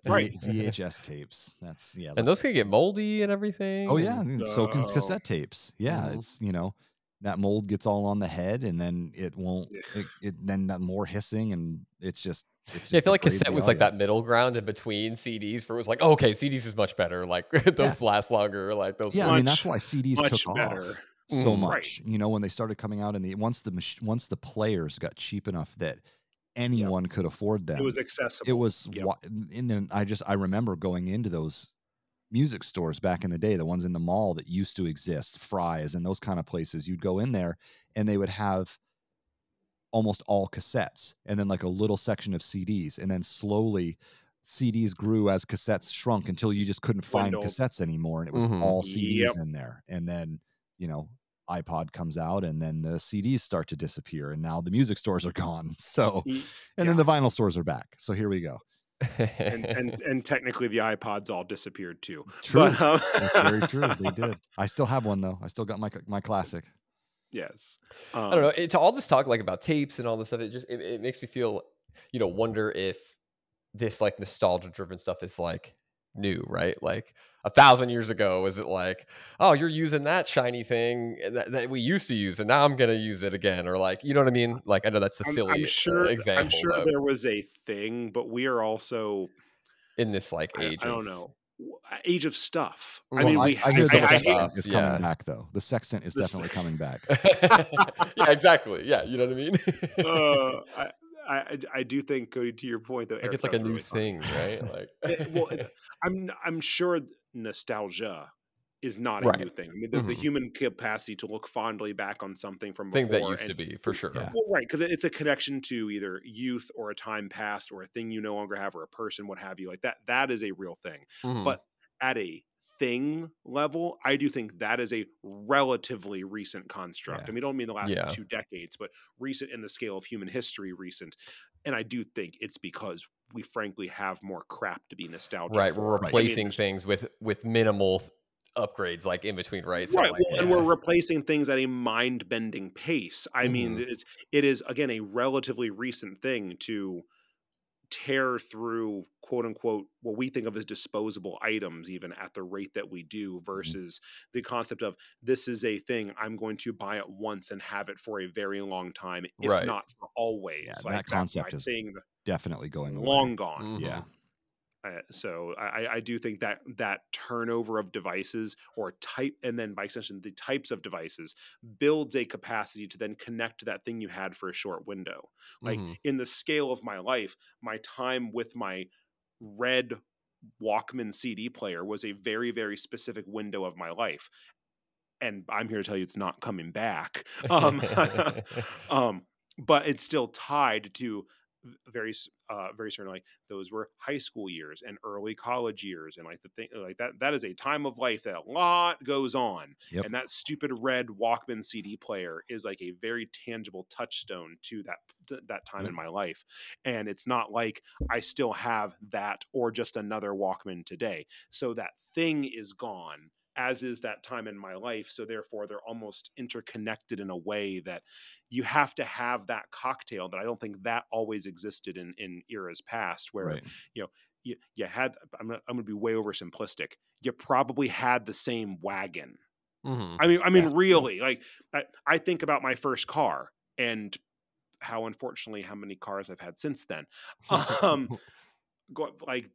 Speaker 2: Right, VHS tapes. That's yeah,
Speaker 3: and those can get moldy and everything.
Speaker 2: Oh yeah, so can cassette tapes. Yeah, mm-hmm. it's you know that mold gets all on the head and then it won't it, it then that more hissing and it's just it's just
Speaker 3: yeah, I feel like cassette was like that middle ground in between CDs where it was like, oh, okay, CDs is much better. Like those yeah. last longer. Like those.
Speaker 2: Yeah, much, I mean that's why CDs took better. off so mm, much. Right. You know, when they started coming out, and the once the once the players got cheap enough that anyone yep. could afford them,
Speaker 1: it was accessible.
Speaker 2: It was, yep. and then I just I remember going into those music stores back in the day, the ones in the mall that used to exist, Fry's and those kind of places, you'd go in there and they would have almost all cassettes and then like a little section of CDs. And then slowly CDs grew as cassettes shrunk until you just couldn't find cassettes anymore. And it was mm-hmm. all CDs yep. in there. And then, you know, iPod comes out and then the CDs start to disappear and now the music stores are gone. So, and yeah. then the vinyl stores are back. So here we go
Speaker 1: and, and and technically the iPods all disappeared too.
Speaker 2: True, but, um... that's very true. They did. I still have one though. I still got my my classic.
Speaker 1: Yes.
Speaker 3: Um, I don't know. It's all this talk like about tapes and all this stuff. It just it, it makes me feel, you know, wonder if this like nostalgia driven stuff is like new, right? Like a thousand years ago, was it like, oh, you're using that shiny thing that, that, we used to use, and now I'm gonna use it again, or like, you know what I mean? Like, I know that's a silly I'm, I'm uh,
Speaker 1: sure,
Speaker 3: uh, example.
Speaker 1: I'm sure there was a thing, but we are also
Speaker 3: in this like age.
Speaker 1: I, I don't know age of stuff.
Speaker 2: Well, I mean, we, I, I hear the I, sextant is coming yeah. back though. The sextant is the definitely coming back.
Speaker 3: yeah, exactly. Yeah, you know what I mean.
Speaker 1: uh, I, I, I do think Cody, to your point though,
Speaker 3: like it's like a new really thing, right? Like,
Speaker 1: well, I'm I'm sure nostalgia is not a right. new thing. I mean, the, mm-hmm. the, human capacity to look fondly back on something from
Speaker 3: thing
Speaker 1: before
Speaker 3: that used and, to be for sure.
Speaker 1: Yeah. Well, right, because it's a connection to either youth or a time past or a thing you no longer have or a person, what have you. Like that, that is a real thing. Mm-hmm. But at a thing level, I do think that is a relatively recent construct. Yeah. I mean, I don't mean the last yeah. two decades, but recent in the scale of human history, recent. And I do think it's because we frankly have more crap to be nostalgic.
Speaker 3: Right, for. we're replacing I mean, things with with minimal upgrades like in between, right?
Speaker 1: So right,
Speaker 3: like,
Speaker 1: well, yeah. and we're replacing things at a mind-bending pace. I mm-hmm. mean, it's it is again a relatively recent thing to tear through quote unquote what we think of as disposable items even at the rate that we do mm-hmm. versus mm-hmm. the concept of this is a thing i'm going to buy it once and have it for a very long time if right. not for always
Speaker 2: yeah, like that concept is thing definitely going
Speaker 1: long gone
Speaker 2: mm-hmm. yeah
Speaker 1: uh, so I, I do think that that turnover of devices or type, and then by extension, the types of devices builds a capacity to then connect to that thing you had for a short window. Like mm-hmm. in the scale of my life, my time with my red Walkman CD player was a very, very specific window of my life. And I'm here to tell you it's not coming back. Um, um, but it's still tied to very uh, very certainly those were high school years and early college years and like the thing like that that is a time of life that a lot goes on. Yep. and that stupid red walkman cd player is like a very tangible touchstone to that to that time in my life. And it's not like i still have that or just another walkman today. So that thing is gone as is that time in my life. So therefore, they're almost interconnected in a way that you have to have that cocktail that I don't think that always existed in in eras past, where right. you know you, you had. I'm gonna, I'm going to be way oversimplistic. You probably had the same wagon. Mm-hmm. I mean, I mean, yeah. really, like I, I think about my first car and how unfortunately how many cars I've had since then. Um, go, like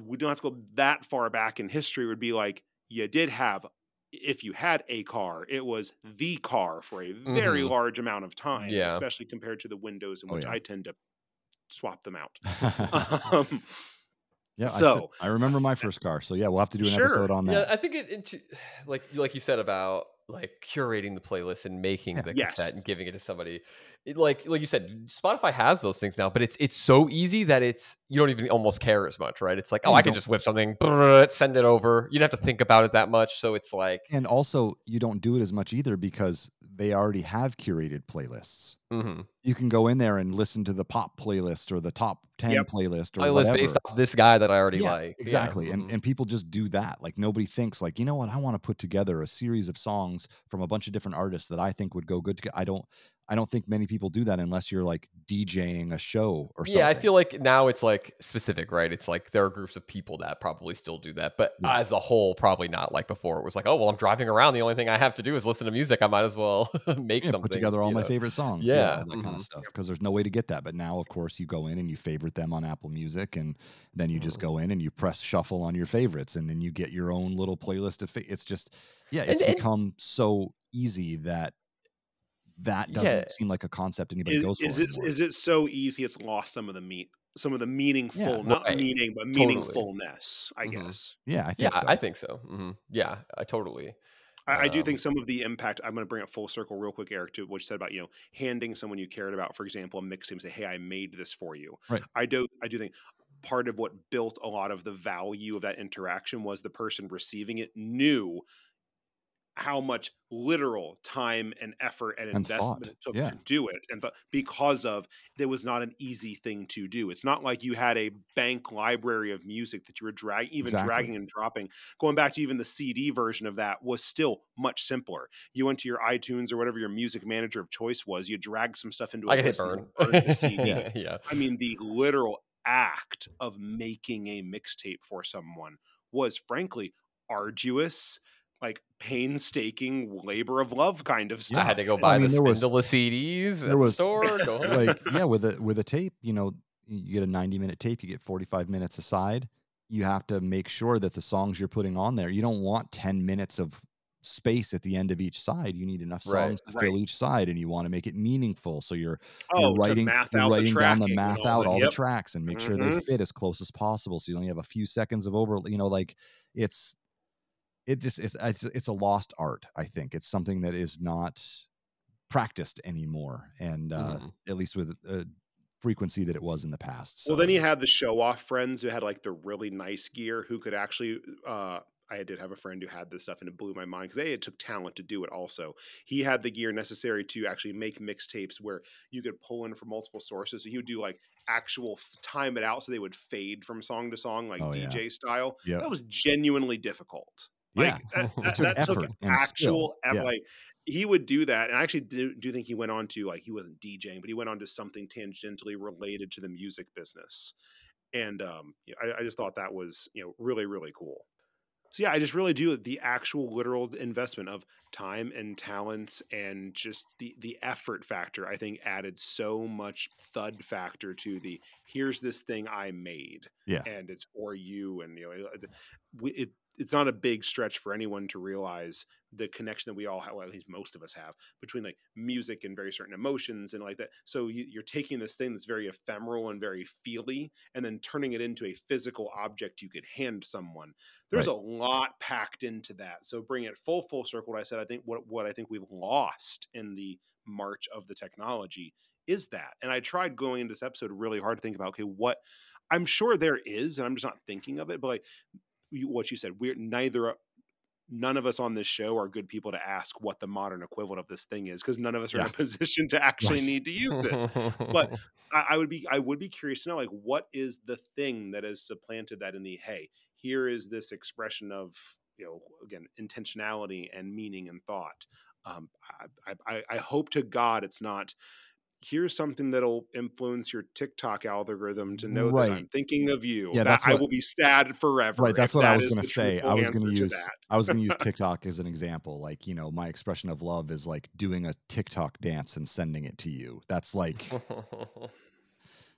Speaker 1: we don't have to go that far back in history. Would be like you did have if you had a car, it was the car for a very mm-hmm. large amount of time, yeah. especially compared to the windows in oh, which oh, yeah. I tend to swap them out. um,
Speaker 2: yeah, so I, I, remember my first car. So yeah, we'll have to do an sure. episode on that.
Speaker 3: Yeah, I think it, it, like like you said about like curating the playlist and making the yes. cassette and giving it to somebody it, like like you said spotify has those things now but it's it's so easy that it's you don't even almost care as much right it's like oh i can just whip something send it over you don't have to think about it that much so it's like
Speaker 2: and also you don't do it as much either because they already have curated playlists mm-hmm. You can go in there and listen to the pop playlist or the top 10 yep. playlist or playlist whatever. based
Speaker 3: off this guy that i already yeah, like
Speaker 2: exactly yeah. and mm-hmm. and people just do that like nobody thinks like you know what i want to put together a series of songs from a bunch of different artists that i think would go good together i don't I don't think many people do that unless you're like DJing a show or something.
Speaker 3: Yeah, I feel like now it's like specific, right? It's like there are groups of people that probably still do that, but yeah. as a whole, probably not like before. It was like, oh well, I'm driving around. The only thing I have to do is listen to music. I might as well make
Speaker 2: yeah,
Speaker 3: something.
Speaker 2: Put together all my
Speaker 3: know?
Speaker 2: favorite songs. Yeah, yeah that mm-hmm. kind of stuff. Because there's no way to get that. But now, of course, you go in and you favorite them on Apple Music, and then you mm-hmm. just go in and you press shuffle on your favorites, and then you get your own little playlist of. Fa- it's just, yeah, it's and, become and, so easy that that doesn't yeah. seem like a concept anybody
Speaker 1: is,
Speaker 2: goes for.
Speaker 1: Is it
Speaker 2: anymore.
Speaker 1: is it so easy it's lost some of the meat, some of the meaningful, yeah, not right. meaning, but totally. meaningfulness? I mm-hmm. guess.
Speaker 2: Yeah, I think.
Speaker 3: Yeah,
Speaker 2: so.
Speaker 3: I think so. Mm-hmm. Yeah, I totally.
Speaker 1: I, I, do think um some of the impact. I'm going to bring it full circle real quick, Eric, to what you said about you know handing someone you cared about, for example, a mixtape, and say, "Hey, I made this for you."
Speaker 2: Right.
Speaker 1: I do. I do think part of what built a lot of the value of that interaction was the person receiving it knew how much literal time and effort and, and investment thought. it took yeah. to do it and th- because of it was not an easy thing to do it's not like you had a bank library of music that you were dragging even exactly. dragging and dropping going back to even the cd version of that was still much simpler you went to your itunes or whatever your music manager of choice was you drag some stuff into a
Speaker 3: I burn. yeah. yeah
Speaker 1: i mean the literal act of making a mixtape for someone was frankly arduous like painstaking labor of love kind of stuff.
Speaker 3: I had to go buy I mean, the spindle was, of CDs at was, the store.
Speaker 2: like yeah, with a with a tape, you know, you get a 90 minute tape, you get 45 minutes aside. You have to make sure that the songs you're putting on there, you don't want 10 minutes of space at the end of each side. You need enough songs right, to right. fill each side, and you want to make it meaningful. So you're, oh, you're writing, you're writing the down the math out all yep. the tracks and make mm-hmm. sure they mm-hmm. fit as close as possible. So you only have a few seconds of over. You know, like it's it just it's it's a lost art. I think it's something that is not practiced anymore, and uh, mm-hmm. at least with a frequency that it was in the past.
Speaker 1: So. Well, then you had the show off friends who had like the really nice gear who could actually. Uh, I did have a friend who had this stuff and it blew my mind because it took talent to do it. Also, he had the gear necessary to actually make mixtapes where you could pull in from multiple sources. So he would do like actual time it out so they would fade from song to song, like oh, DJ yeah. style. Yeah, that was genuinely difficult. Like
Speaker 2: Yeah.
Speaker 1: that, that,
Speaker 2: took
Speaker 1: that took
Speaker 2: effort
Speaker 1: actual
Speaker 2: skill.
Speaker 1: eff-
Speaker 2: Yeah.
Speaker 1: like he would do that, and I actually do, do think he went on to like he wasn't DJing, but he went on to something tangentially related to the music business, and um, I, I just thought that was you know really really cool. So yeah, I just really do the actual literal investment of time and talents and just the the effort factor. I think added so much thud factor to the here's this thing I made,
Speaker 2: Yeah.
Speaker 1: and it's for you, and you know it, we- it it's not a big stretch for anyone to realize the connection that we all have, well, at least most of us have, between like music and very certain emotions and like that. So you, you're taking this thing that's very ephemeral and very feely, and then turning it into a physical object you could hand someone. There's
Speaker 2: Right.
Speaker 1: a lot packed into that. So bring it full full circle. What I said, I think what what I think we've lost in the march of the technology is that. And I tried going into this episode really hard to think about okay, what I'm sure there is, and I'm just not thinking of it, but like what you said, we're neither none of us on this show are good people to ask what the modern equivalent of this thing is because none of us are in a position to actually
Speaker 2: Right.
Speaker 1: need to use it. But I, I would be I would be curious to know like what is the thing that has supplanted that in the hey, here is this expression of you know again intentionality and meaning and thought. Um, I, I, I hope to God it's not. Here's something that'll influence your TikTok algorithm to know that I'm thinking of you.
Speaker 2: Yeah,
Speaker 1: that
Speaker 2: that's
Speaker 1: I
Speaker 2: what-
Speaker 1: will be sad forever.
Speaker 2: Right, that's what I was gonna say. I was gonna
Speaker 1: answer to
Speaker 2: use. I was gonna use TikTok as an example. Like, you know, my expression of love is like doing a TikTok dance and sending it to you. That's like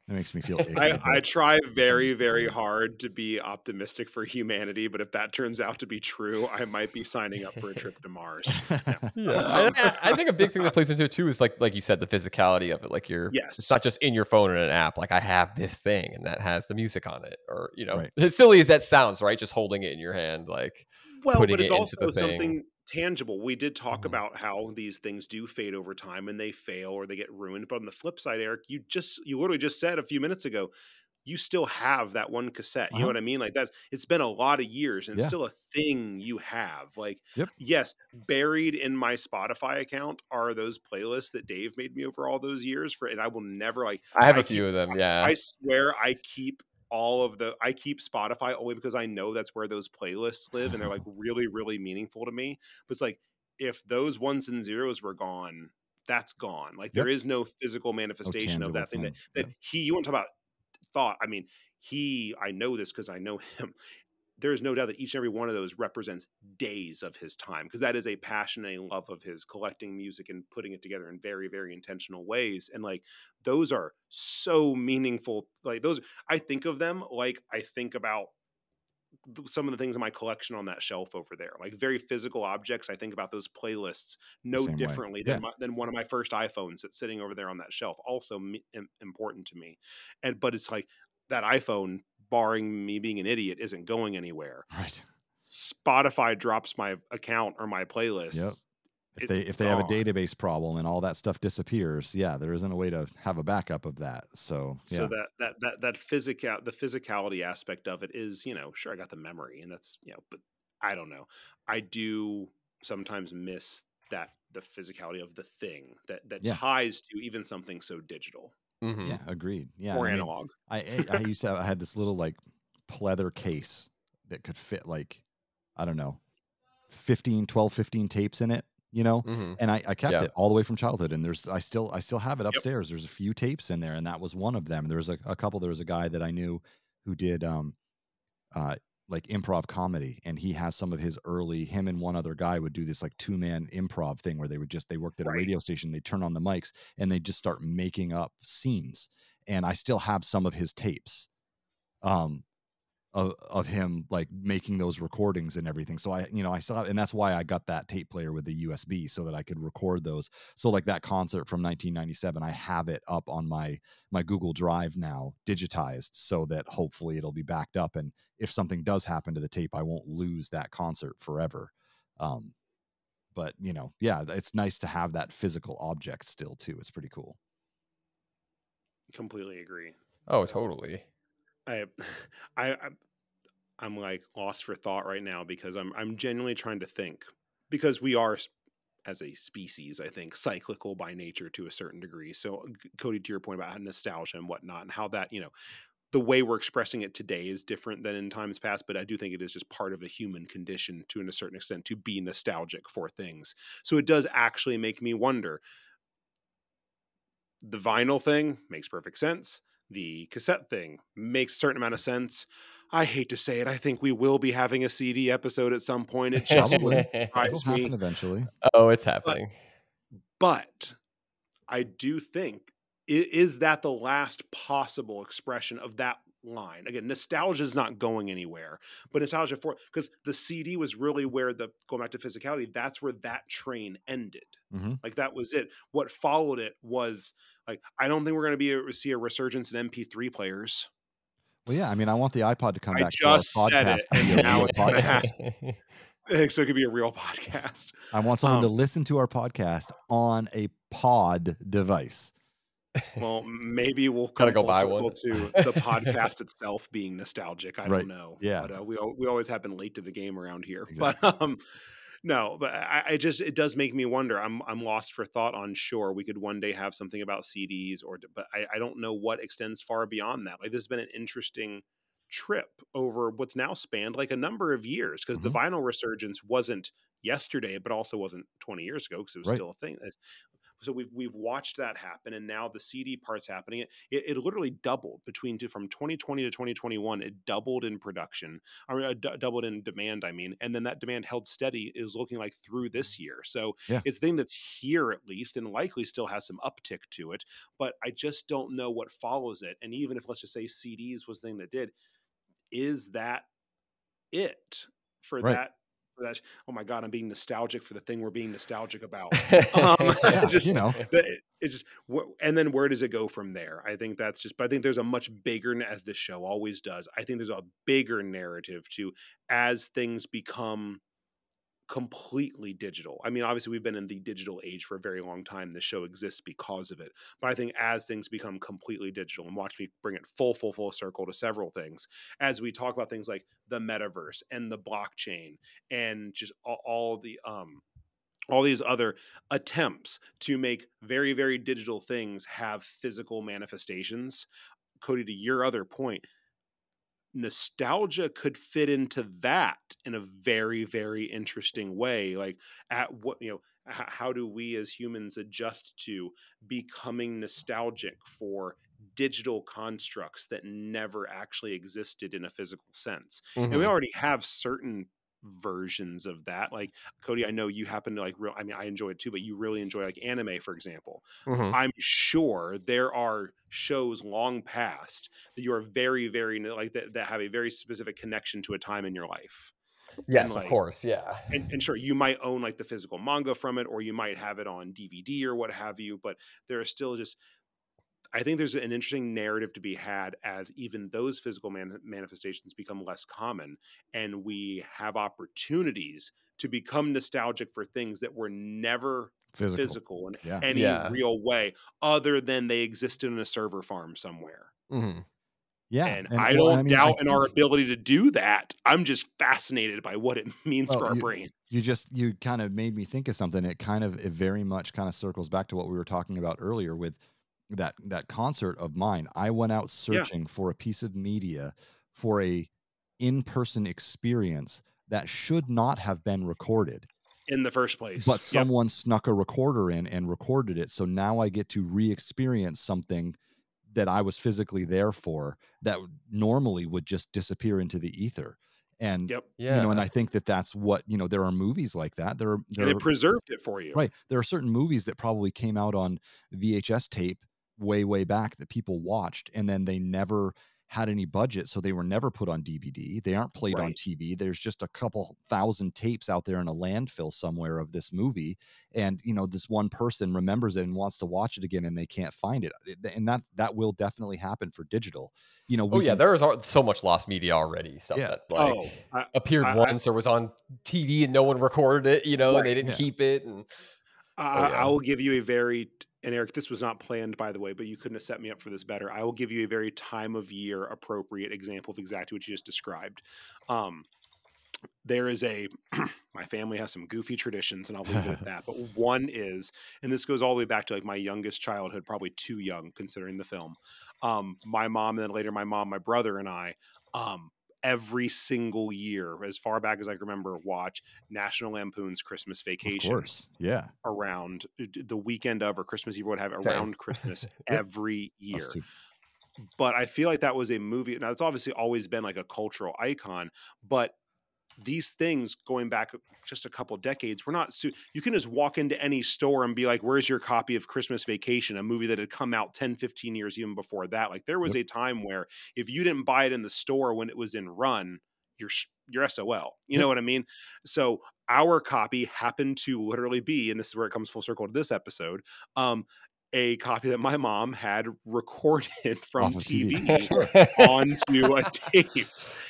Speaker 2: that makes me feel
Speaker 1: I, I try very, very hard to be optimistic for humanity, but if that turns out to be true, I might be signing up for a trip to Mars.
Speaker 3: Yeah, I, I think a big thing that plays into it too is like like you said, the physicality of it. Like you're,
Speaker 1: Yes.
Speaker 3: it's not just in your phone or an app. Like I have this thing and that has the music on it, or you know,
Speaker 2: Right.
Speaker 3: as silly as that sounds, right? Just holding it in your hand, like
Speaker 1: Well,
Speaker 3: putting
Speaker 1: but it's
Speaker 3: it into
Speaker 1: also
Speaker 3: the thing.
Speaker 1: Tangible. We did talk
Speaker 3: Mhm.
Speaker 1: about how these things do fade over time and they fail or they get ruined. But on the flip side, Eric, you just you literally just said a few minutes ago, you still have that one cassette. You know
Speaker 2: Uh-huh.
Speaker 1: what I mean? Like that it's been a lot of years and
Speaker 2: Yeah.
Speaker 1: still a thing you have. Like
Speaker 2: Yep.
Speaker 1: yes, buried in my Spotify account are those playlists that Dave made me over all those years for and I will never like
Speaker 3: I have
Speaker 1: I
Speaker 3: a few of them. Yeah,
Speaker 1: I swear I keep all of the I keep Spotify only because I know that's where those playlists live and they're like really really meaningful to me. But it's like if those ones and zeros were gone, that's gone. Like there
Speaker 2: Yep.
Speaker 1: is no physical manifestation of that thing, that,
Speaker 2: thing.
Speaker 1: that
Speaker 2: Yep.
Speaker 1: he you want to talk about thought. I mean, he I know this because I know him. There is no doubt that each and every one of those represents days of his time because that is a passion and a love of his collecting music and putting it together in very, very intentional ways. And like those are so meaningful. Like those, I think of them like I think about some of the things in my collection on that shelf over there, like very physical objects. I think about those playlists no
Speaker 2: same
Speaker 1: differently
Speaker 2: Yeah.
Speaker 1: than, my, than one of my first iPhones that's sitting over there on that shelf. Also me, important to me, and but it's like that iPhone, barring me being an idiot, isn't going anywhere.
Speaker 2: Right.
Speaker 1: Spotify drops my account or my playlist.
Speaker 2: Yep.
Speaker 1: If
Speaker 2: they if they have a database problem and all that stuff disappears, yeah, there isn't a way to have a backup of that. So
Speaker 1: So
Speaker 2: yeah,
Speaker 1: that that that that physical the physicality aspect of it is, you know, sure I got the memory and that's, you know, but I don't know. I do sometimes miss that the physicality of the thing that that
Speaker 2: Yeah.
Speaker 1: ties to even something so digital
Speaker 3: Mhm.
Speaker 2: yeah, agreed. Yeah,
Speaker 1: or
Speaker 2: I mean,
Speaker 1: analog.
Speaker 2: I I I used to have, I had this little like pleather case that could fit like I don't know 15 12 15 tapes in it, you know?
Speaker 3: Mhm.
Speaker 2: And I, I kept
Speaker 3: Yeah.
Speaker 2: it all the way from childhood and there's I still I still have it
Speaker 1: Yep.
Speaker 2: upstairs. There's a few tapes in there and that was one of them. There was a, a couple there was a guy that I knew who did um uh like improv comedy and he has some of his early him and one other guy would do this like two man improv thing where they would just they worked at a radio station they turn on the mics and they just start making up scenes and i still have some of his tapes. Um of, of him like making those recordings and everything so i you know i saw and that's why i got that tape player with the usb so that i could record those so like that concert from 1997 i have it up on my my google drive now digitized so that hopefully it'll be backed up and if something does happen to the tape i won't lose that concert forever um but you know yeah it's nice to have that physical object still too it's pretty cool
Speaker 1: Completely agree.
Speaker 3: Oh, totally.
Speaker 1: I I I'm, like lost for thought right now because I'm I'm genuinely trying to think because we are as a species, I think, cyclical by nature to a certain degree. So, uh, Cody, to your point about nostalgia and whatnot, and how that, you know, the way we're expressing it today is different than in times past, but I do think it is just part of the human condition to a certain extent to be nostalgic for things. So it does actually make me wonder. The vinyl thing makes perfect sense. The cassette thing makes a certain amount of sense. I hate to say it. I think we will be having a CD episode at some point. It just wouldn't surprise me.
Speaker 2: eventually.
Speaker 3: Oh, it's happening.
Speaker 1: But, but I do think is that the last possible expression of that line again nostalgia is not going anywhere but nostalgia for because the cd was really where the going back to physicality that's where that train ended mm-hmm. like that was it what followed it was like i don't think we're going to be able to see a resurgence in mp3 players
Speaker 2: well yeah i mean i want the ipod to come
Speaker 1: I
Speaker 2: back
Speaker 1: just
Speaker 2: to our
Speaker 1: said
Speaker 2: podcast
Speaker 1: it, and now it's podcast. so it could be a real podcast
Speaker 2: i want someone um, to listen to our podcast on a pod device
Speaker 1: well, maybe we'll
Speaker 3: kind of go buy one
Speaker 1: to the podcast itself being nostalgic. I right. don't know.
Speaker 2: Yeah,
Speaker 1: but uh, we we always have been late to the game around here. Exactly. But um, no, but I, I, just it does make me wonder. I'm I'm lost for thought on sure we could one day have something about CDs or but I, I don't know what extends far beyond that. Like this has been an interesting trip over what's now spanned like a number of years because mm-hmm. the vinyl resurgence wasn't yesterday, but also wasn't 20 years ago because it was right. still a thing so we've we've watched that happen and now the cd part's happening it, it, it literally doubled between from 2020 to 2021 it doubled in production or uh, d- doubled in demand i mean and then that demand held steady is looking like through this year so yeah. it's a thing that's here at least and likely still has some uptick to it but i just don't know what follows it and even if let's just say cds was the thing that did is that it for right. that for that. Oh my God, I'm being nostalgic for the thing we're being nostalgic about. Um,
Speaker 2: yeah, just, you know,
Speaker 1: it's just, and then where does it go from there? I think that's just, but I think there's a much bigger, as this show always does, I think there's a bigger narrative to as things become completely digital. I mean, obviously, we've been in the digital age for a very long time. The show exists because of it. But I think as things become completely digital, and watch me bring it full, full, full circle to several things, as we talk about things like the metaverse and the blockchain and just all, all the, um, all these other attempts to make very, very digital things have physical manifestations. Cody, to your other point, nostalgia could fit into that in a very very interesting way like at what you know h- how do we as humans adjust to becoming nostalgic for digital constructs that never actually existed in a physical sense mm-hmm. and we mm-hmm. already have certain versions of that. Like Cody, I know you happen to like real I mean I enjoy it too, but you really enjoy like anime, for example. Mm-hmm. I'm sure there are shows long past that you are very, very like that, that have a very specific connection to a time in your life.
Speaker 3: Yes, like, of course. Yeah.
Speaker 1: And, and, sure, you might own like the physical manga from it, or you might have it on DVD or what have you, but there are still just I think there's an interesting narrative to be had as even those physical man- manifestations become less common and we have opportunities to become nostalgic for things that were never physical, physical in yeah. any yeah. real way other than they existed in a server farm somewhere.
Speaker 2: Mm-hmm. Yeah.
Speaker 1: And, and I well, don't I mean, doubt I in our ability to do that. I'm just fascinated by what it means well, for our
Speaker 2: you,
Speaker 1: brains.
Speaker 2: You just, you kind of made me think of something. It kind of, it very much kind of circles back to what we were talking about earlier with that that concert of mine i went out searching yeah. for a piece of media for a in-person experience that should not have been recorded
Speaker 1: in the first place
Speaker 2: but someone yep. snuck a recorder in and recorded it so now i get to re-experience something that i was physically there for that normally would just disappear into the ether and
Speaker 1: yep.
Speaker 2: yeah. you know and i think that that's what you know there are movies like that there, there
Speaker 1: and it preserved it for you
Speaker 2: right there are certain movies that probably came out on vhs tape way way back that people watched and then they never had any budget so they were never put on dvd they aren't played right. on tv there's just a couple thousand tapes out there in a landfill somewhere of this movie and you know this one person remembers it and wants to watch it again and they can't find it eh, and that that will definitely happen for digital you know
Speaker 3: oh yeah can, there is so much lost media already stuff yeah. that like oh, I, appeared I, once I, or was on tv and no one recorded it you know right, and they didn't yeah. keep it and
Speaker 1: oh, yeah. I will give you a very and Eric, this was not planned by the way, but you couldn't have set me up for this better. I will give you a very time of year appropriate example of exactly what you just described. Um, there is a my family has some goofy traditions and I'll leave it at that. But one is, and this goes all the way back to like my youngest childhood, probably too young considering the film. Um, my mom and then later my mom, my brother and I, um, every single year, as far back as I can remember, watch National Lampoon's Christmas Vacation.
Speaker 2: Of course, yeah.
Speaker 1: Around uh, the weekend of or Christmas Eve would have around Christmas every year. But I feel like that was a movie. Now it's obviously always been like a cultural icon, but these things going back just a couple decades we're not su- you can just walk into any store and be like where's your copy of christmas vacation? A movie that had come out 10 15 years even before that. Like there was yep. a time where if you didn't buy it in the store when it was in run you're you're sol you know what i mean? So our copy happened to literally be and this is where it comes full circle to this episode um a copy that my mom had recorded from TV, TV. onto a tape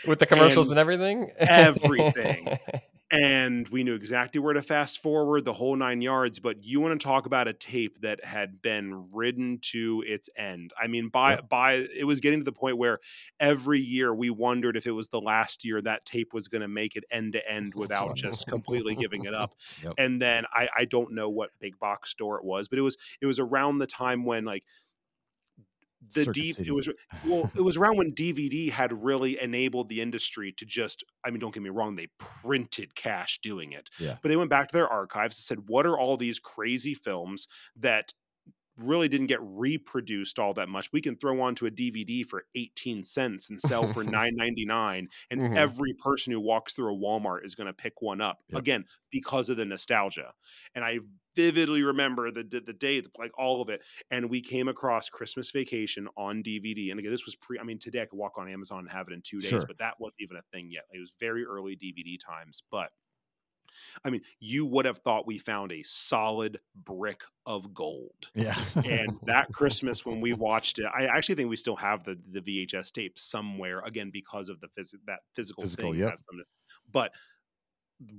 Speaker 3: with the commercials and, and everything.
Speaker 1: everything. and we knew exactly where to fast forward the whole nine yards. But you want to talk about a tape that had been ridden to its end. I mean, by yep. by it was getting to the point where every year we wondered if it was the last year that tape was going to make it end to end without just completely giving it up. Yep. And then I, I don't know what big box store it was, but it was it was around the time when like the D it was well it was around when DVD had really enabled the industry to just I mean don't get me wrong they printed cash doing it
Speaker 2: yeah.
Speaker 1: but they went back to their archives and said what are all these crazy films that really didn't get reproduced all that much. We can throw onto a DVD for 18 cents and sell for 9.99 and mm-hmm. every person who walks through a Walmart is going to pick one up. Yep. Again, because of the nostalgia. And I vividly remember the, the, the day like all of it and we came across Christmas Vacation on DVD. And again, this was pre I mean today I could walk on Amazon and have it in 2 days, sure. but that wasn't even a thing yet. It was very early DVD times, but I mean, you would have thought we found a solid brick of gold.
Speaker 2: Yeah.
Speaker 1: and that Christmas when we watched it, I actually think we still have the the VHS tape somewhere again because of the phys- that physical, physical thing. Yep. But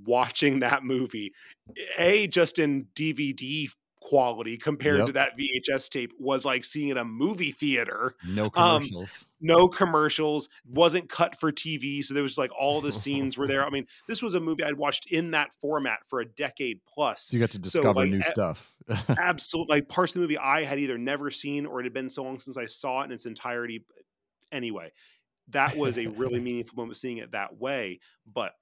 Speaker 1: watching that movie, a just in DVD quality compared yep. to that VHS tape was like seeing it in a movie theater.
Speaker 2: No um, commercials. Um,
Speaker 1: no commercials. Wasn't cut for TV, so there was like all the scenes were there. I mean, this was a movie I'd watched in that format for a decade plus.
Speaker 2: So you got to discover so, like, new a- stuff.
Speaker 1: absolutely, like parts of the movie I had either never seen or it had been so long since I saw it in its entirety. Anyway, that was a really meaningful moment seeing it that way. But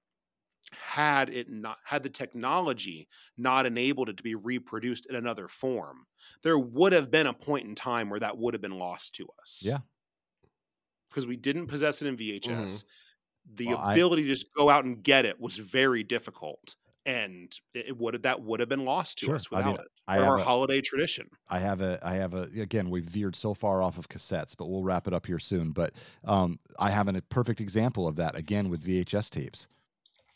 Speaker 1: had it not had the technology not enabled it to be reproduced in another form there would have been a point in time where that would have been lost to us.
Speaker 2: Yeah.
Speaker 1: Because we didn't possess it in vhs mm-hmm. the well, ability I, to just go out and get it was very difficult and it would that would have been lost to sure. us without I mean, it. I our a, holiday tradition.
Speaker 2: I have a i have a again we've veered so far off of cassettes but we'll wrap it up here soon but um, i have an, a perfect example of that again with vhs tapes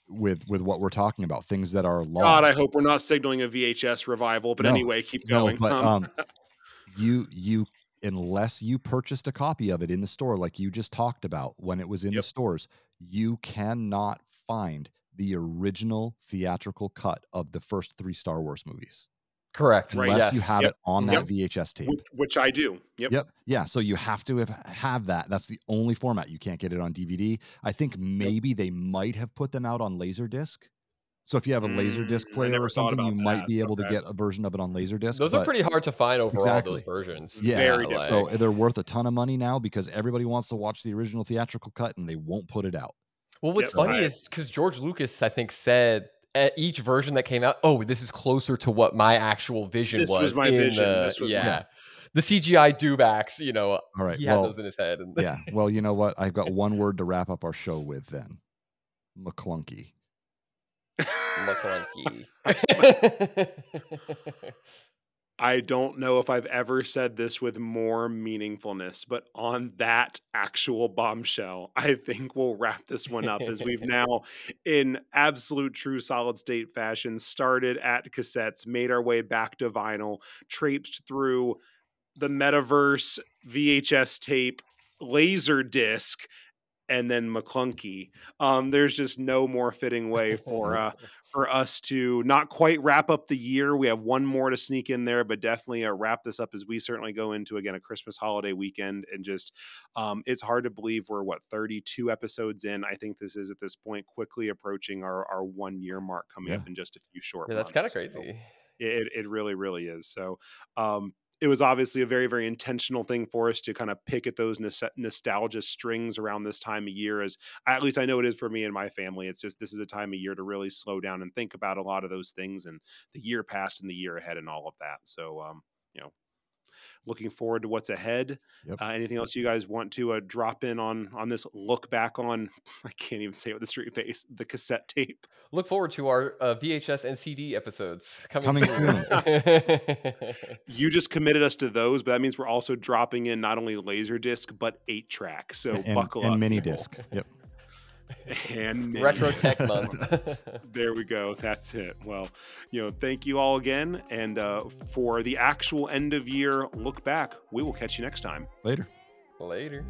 Speaker 2: with with what we're talking about things that are lost.
Speaker 1: God, I hope we're not signaling a VHS revival. But no, anyway, keep going.
Speaker 2: No, but um, um you you unless you purchased a copy of it in the store, like you just talked about when it was in yep. the stores, you cannot find the original theatrical cut of the first three Star Wars movies.
Speaker 3: Correct.
Speaker 2: Unless right. yes. you have yep. it on that yep. VHS tape.
Speaker 1: Which, which, I do. Yep.
Speaker 2: Yep. Yeah. So you have to have, have that. That's the only format. You can't get it on DVD. I think maybe yep. they might have put them out on Laserdisc. So if you have a Laserdisc mm, player or something, you that. might be able okay. to get a version of it on Laserdisc.
Speaker 3: Those are pretty hard to find overall, exactly. those versions.
Speaker 2: Yeah. Very like... So they're worth a ton of money now because everybody wants to watch the original theatrical cut and they won't put it out.
Speaker 3: Well, what's funny right. is because George Lucas, I think, said each version that came out, oh, this is closer to what my actual vision
Speaker 1: this
Speaker 3: was.
Speaker 1: was my vision.
Speaker 3: The,
Speaker 1: this was
Speaker 3: yeah. My... The CGI dewbacks, you know,
Speaker 2: all right.
Speaker 3: he
Speaker 2: well,
Speaker 3: had those in his head. And...
Speaker 2: yeah. Well, you know what? I've got one word to wrap up our show with then. Maclunkey.
Speaker 3: Maclunkey.
Speaker 1: I don't know if I've ever said this with more meaningfulness, but on that actual bombshell, I think we'll wrap this one up as we've now, in absolute true solid state fashion, started at cassettes, made our way back to vinyl, traipsed through the metaverse, VHS tape, laser disc, and then Maclunkey. Um, there's just no more fitting way for uh, for us to not quite wrap up the year. We have one more to sneak in there, but definitely uh, wrap this up as we certainly go into again a Christmas holiday weekend. And just um, it's hard to believe we're what 32 episodes in. I think this is at this point quickly approaching our our one year mark coming yeah. up in just a few short.
Speaker 3: Yeah, that's kind of crazy. So
Speaker 1: it it really really is. So um, it was obviously a very very intentional thing for us to kind of pick at those nostalgia strings around this time of year as at least i know it is for me and my family it's just this is a time of year to really slow down and think about a lot of those things and the year past and the year ahead and all of that so um you know looking forward to what's ahead. Yep. Uh, anything else you guys want to uh, drop in on on this look back on? I can't even say it with a straight face. The cassette tape.
Speaker 3: Look forward to our uh, VHS and CD episodes coming,
Speaker 2: coming
Speaker 1: soon. you just committed us to those, but that means we're also dropping in not only laser disc but eight track. So
Speaker 2: and,
Speaker 1: buckle
Speaker 2: and
Speaker 1: up.
Speaker 2: And mini disc. Yep
Speaker 1: and
Speaker 3: retro tech month.
Speaker 1: there we go. That's it. Well, you know, thank you all again, and uh, for the actual end of year look back, we will catch you next time.
Speaker 2: Later.
Speaker 3: Later.